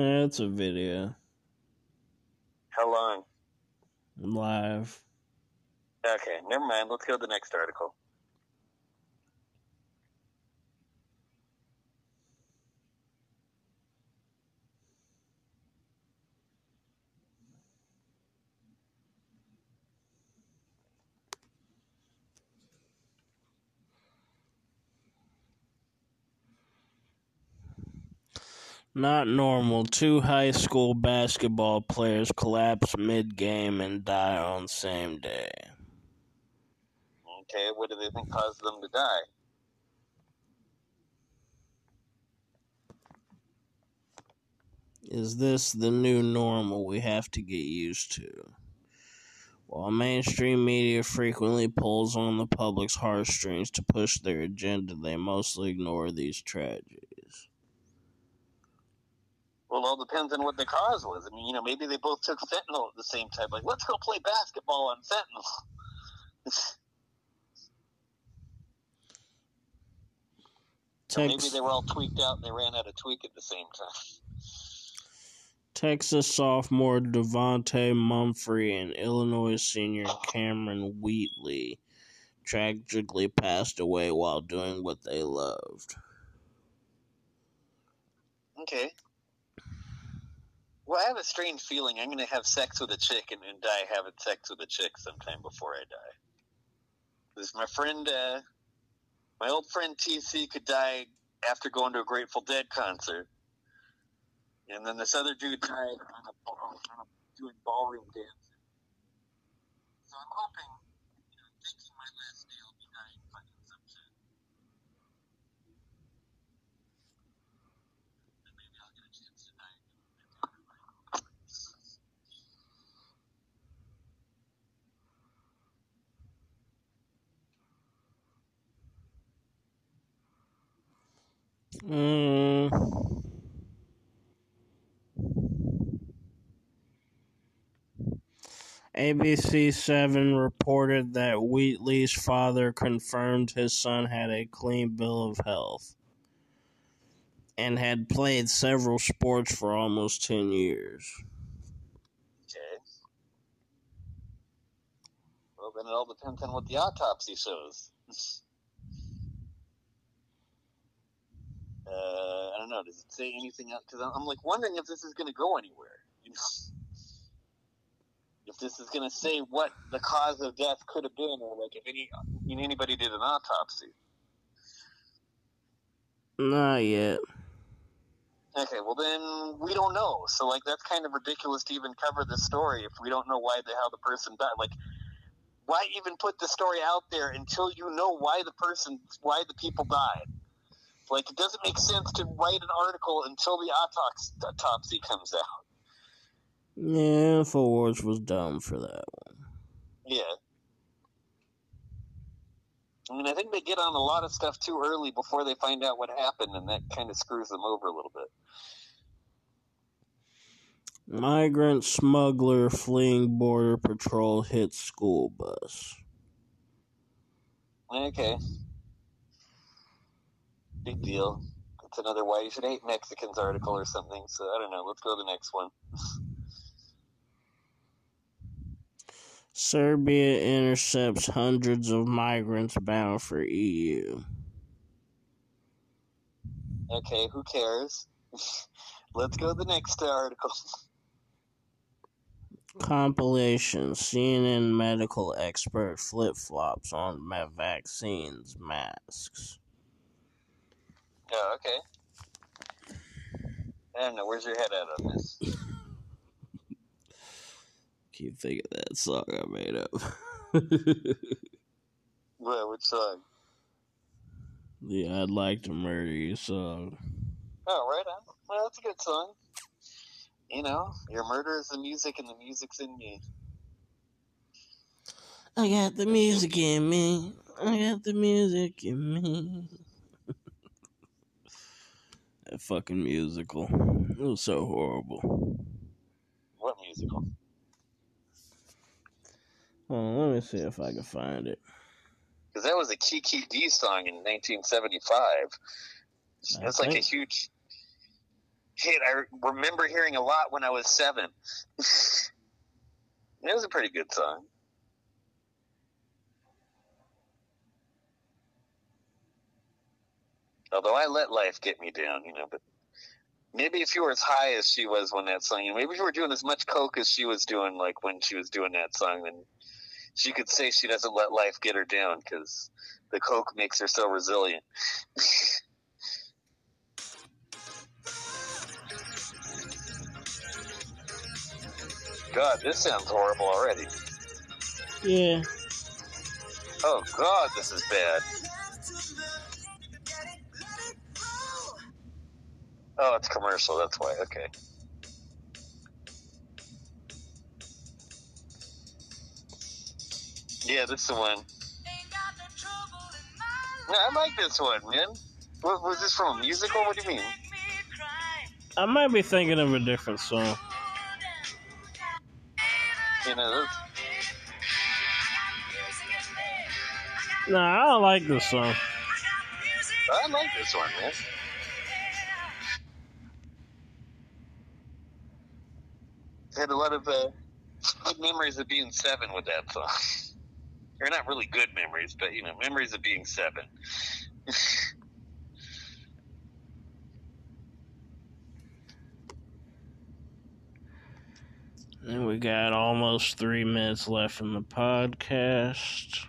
Yeah, it's a video. How long? Live. Okay, never mind. Let's go to the next article. Not normal. Two high school basketball players collapse mid game and die on same day. Okay, what do they think caused them to die? Is this the new normal we have to get used to? While mainstream media frequently pulls on the public's heartstrings to push their agenda, they mostly ignore these tragedies. Well, it all depends on what the cause was. I mean, you know, maybe they both took fentanyl at the same time. Like, let's go play basketball on fentanyl. Maybe they were all tweaked out and they ran out of tweak at the same time. Texas sophomore Devonte Mumphrey and Illinois senior Cameron Wheatley tragically passed away while doing what they loved. Okay. Well, I have a strange feeling I'm going to have sex with a chick and, and die having sex with a chick sometime before I die. Because my friend, uh, my old friend TC could die after going to a Grateful Dead concert. And then this other dude died on a, on a, doing ballroom dancing. So I'm hoping, you know, thinking my last day will be dying fucking some shit. And maybe I'll get a chance to die. Mm. ABC 7 reported that Wheatley's father confirmed his son had a clean bill of health and had played several sports for almost 10 years. Okay. Well, then it all depends on what the autopsy shows. uh, I don't know. Does it say anything else? Because I'm like wondering if this is going to go anywhere. You know? If this is going to say what the cause of death could have been, or like if any you know, anybody did an autopsy. Not yet. Okay, well then we don't know. So like that's kind of ridiculous to even cover the story if we don't know why the how the person died. Like why even put the story out there until you know why the person why the people died? Like it doesn't make sense to write an article until the autopsy, autopsy comes out. Yeah, Infowars was dumb for that one. Yeah. I mean, I think they get on a lot of stuff too early before they find out what happened, and that kind of screws them over a little bit. Migrant smuggler fleeing border patrol hits school bus. Okay. Big deal. It's another why you should hate Mexicans article or something. So I don't know. Let's go to the next one. Serbia intercepts hundreds of migrants bound for EU. Okay, who cares? Let's go to the next article. Compilation CNN medical expert flip flops on vaccines masks. Oh, okay. I don't know. Where's your head at on this? Keep thinking of that song I made up. What? Which song? Yeah, I'd like to murder you song. Oh, right on. Well, that's a good song. You know, your murder is the music, and the music's in me. I got the music in me. I got the music in me. That fucking musical. It was so horrible. What musical? Well, let me see if I can find it. Because that was a Kiki Dee song in 1975. I It's like a huge hit. I remember hearing a lot when I was seven. it was a pretty good song. Although I let life get me down, you know, but maybe if you were as high as she was when that song, maybe if you were doing as much coke as she was doing, like when she was doing that song, then she could say she doesn't let life get her down because the coke makes her so resilient. God, this sounds horrible already. Yeah. Oh God, this is bad. Oh, it's commercial. That's why. Okay. Yeah, this is the one. No, I like this one, man. What, was this from a musical? What do you mean? I might be thinking of a different song. You know, this, Nah, I don't like this song. I like this one, man. Had a lot of uh, good memories of being seven with that song. or not really good memories, but you know, memories of being seven. And we got almost three minutes left in the podcast.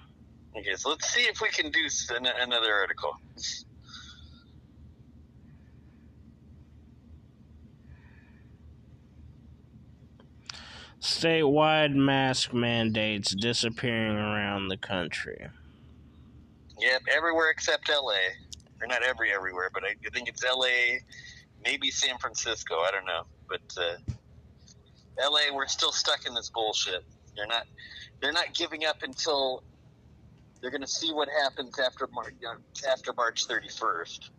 okay, so let's see if we can do another article. Statewide mask mandates disappearing around the country. Yep, everywhere except LA. Or not every everywhere, but I think it's LA, maybe San Francisco. I don't know, but uh, LA, we're still stuck in this bullshit. They're not, they're not giving up until they're going to see what happens after March, after March thirty first.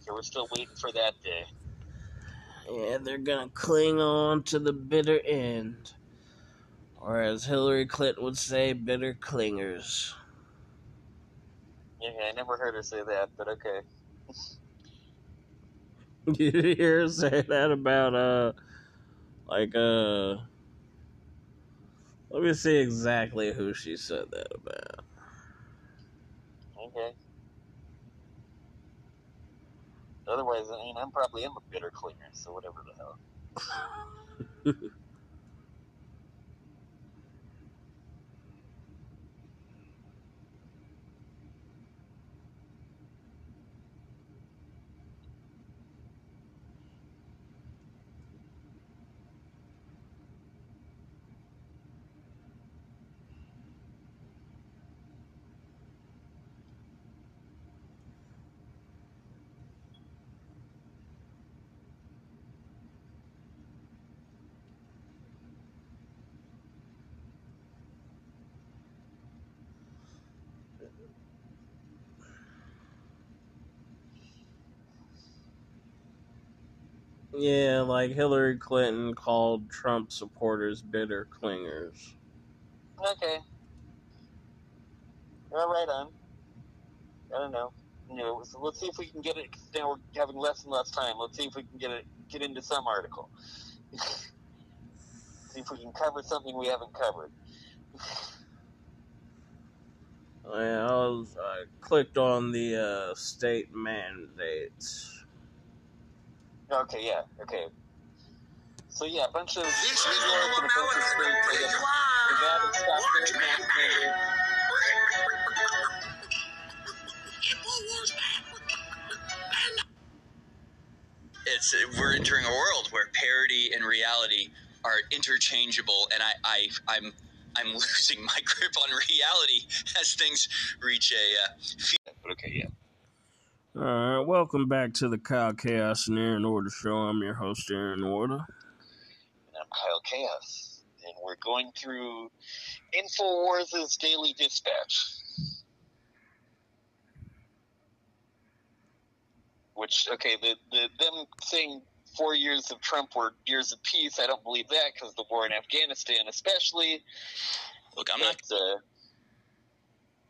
So we're still waiting for that day. Yeah, they're gonna cling on to the bitter end. Or as Hillary Clinton would say, bitter clingers. Yeah, I never heard her say that, but okay. Did you hear her say that about, uh, like, uh, let me see exactly who she said that about. Okay. Otherwise, I mean, I'm probably am a bitter clinger, so whatever the hell. Yeah, like Hillary Clinton called Trump supporters bitter clingers. Okay. Well, right on. I don't know. You know, so let's see if we can get it. 'cause now we're having less and less time. Let's see if we can get it, get into some article. see if we can cover something we haven't covered. Yeah, I was I clicked on the uh, state mandates. Okay, yeah, okay. So yeah, a bunch of This is New the and a bunch of states. I guess, Nevada stopped their vaccinated. It's we're entering a world where parody and reality are interchangeable, and I, I I'm I'm losing my grip on reality as things reach a. Uh, But okay, yeah. All right, welcome back to the Kyle Chaos and Aaron Order Show. I'm your host, Aaron Order. And I'm Kyle Chaos. And we're going through InfoWars' Daily Dispatch. Which, okay, the, the them saying four years of Trump were years of peace, I don't believe that because the war in Afghanistan, especially. Look, I'm not uh, going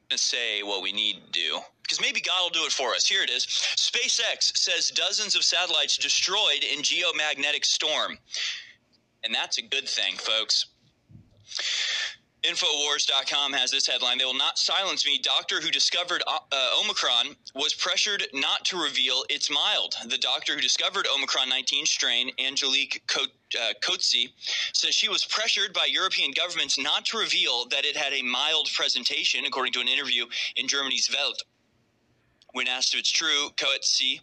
to say what we need to do because maybe God will do it for us. Here it is. SpaceX says dozens of satellites destroyed in geomagnetic storm. And that's a good thing, folks. Infowars.com has this headline They will not silence me. Doctor who discovered uh, Omicron was pressured not to reveal it's mild. The doctor who discovered Omicron 19 strain, Angelique uh, Coetzee, says she was pressured by European governments not to reveal that it had a mild presentation, according to an interview in Germany's Welt. When asked if it's true, Coetzee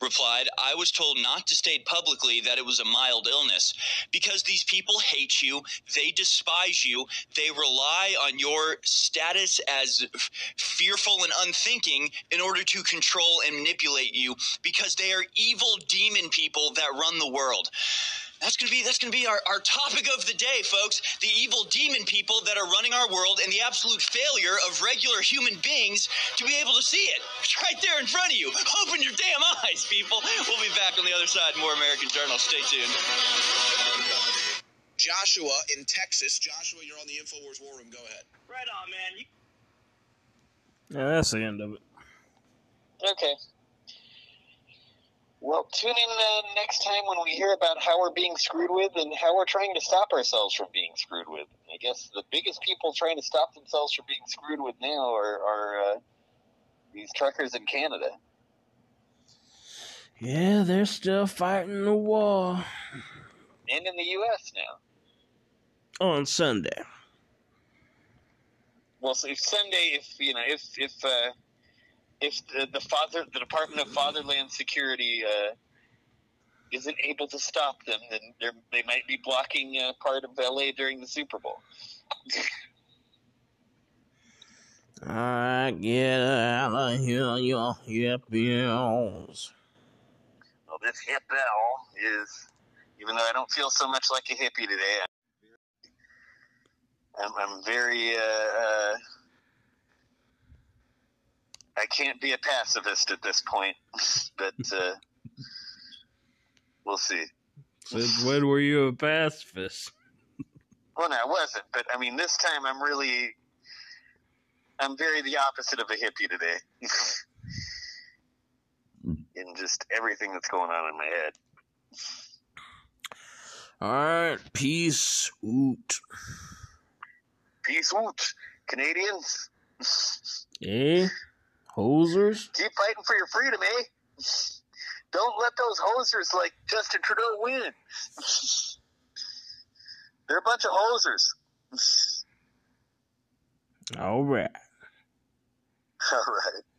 replied, I was told not to state publicly that it was a mild illness because these people hate you, they despise you, they rely on your status as f- fearful and unthinking in order to control and manipulate you because they are evil demon people that run the world. That's gonna be that's gonna be our, our topic of the day, folks. The evil demon people that are running our world and the absolute failure of regular human beings to be able to see it. It's right there in front of you. Open your damn eyes, people. We'll be back on the other side. More American Journal. Stay tuned. Joshua in Texas. Joshua, you're on the InfoWars War Room. Go ahead. Right on, man. You Yeah, that's the end of it. Okay. Well, tune in uh, next time when we hear about how we're being screwed with and how we're trying to stop ourselves from being screwed with. I guess the biggest people trying to stop themselves from being screwed with now are, are uh, these truckers in Canada. Yeah, they're still fighting the war And in the U.S. now. on Sunday. Well, so if Sunday, if you know, if if uh, if the, the father, the Department of Fatherland Security uh, isn't able to stop them, then they're, might be blocking uh, part of LA during the Super Bowl. Alright, get out of here, you hippies. Well, this hip bell is, even though I don't feel so much like a hippie today, I'm, I'm very, uh, uh, I can't be a pacifist at this point, but uh, we'll see. Since when were you a pacifist? Well, no, I wasn't, but I mean, this time I'm really, I'm very the opposite of a hippie today. in just everything that's going on in my head. Alright, peace out. Peace out, Canadians. Eh? Hosers? Keep fighting for your freedom, eh? Don't let those hosers like Justin Trudeau win. They're a bunch of hosers. Alright. All right.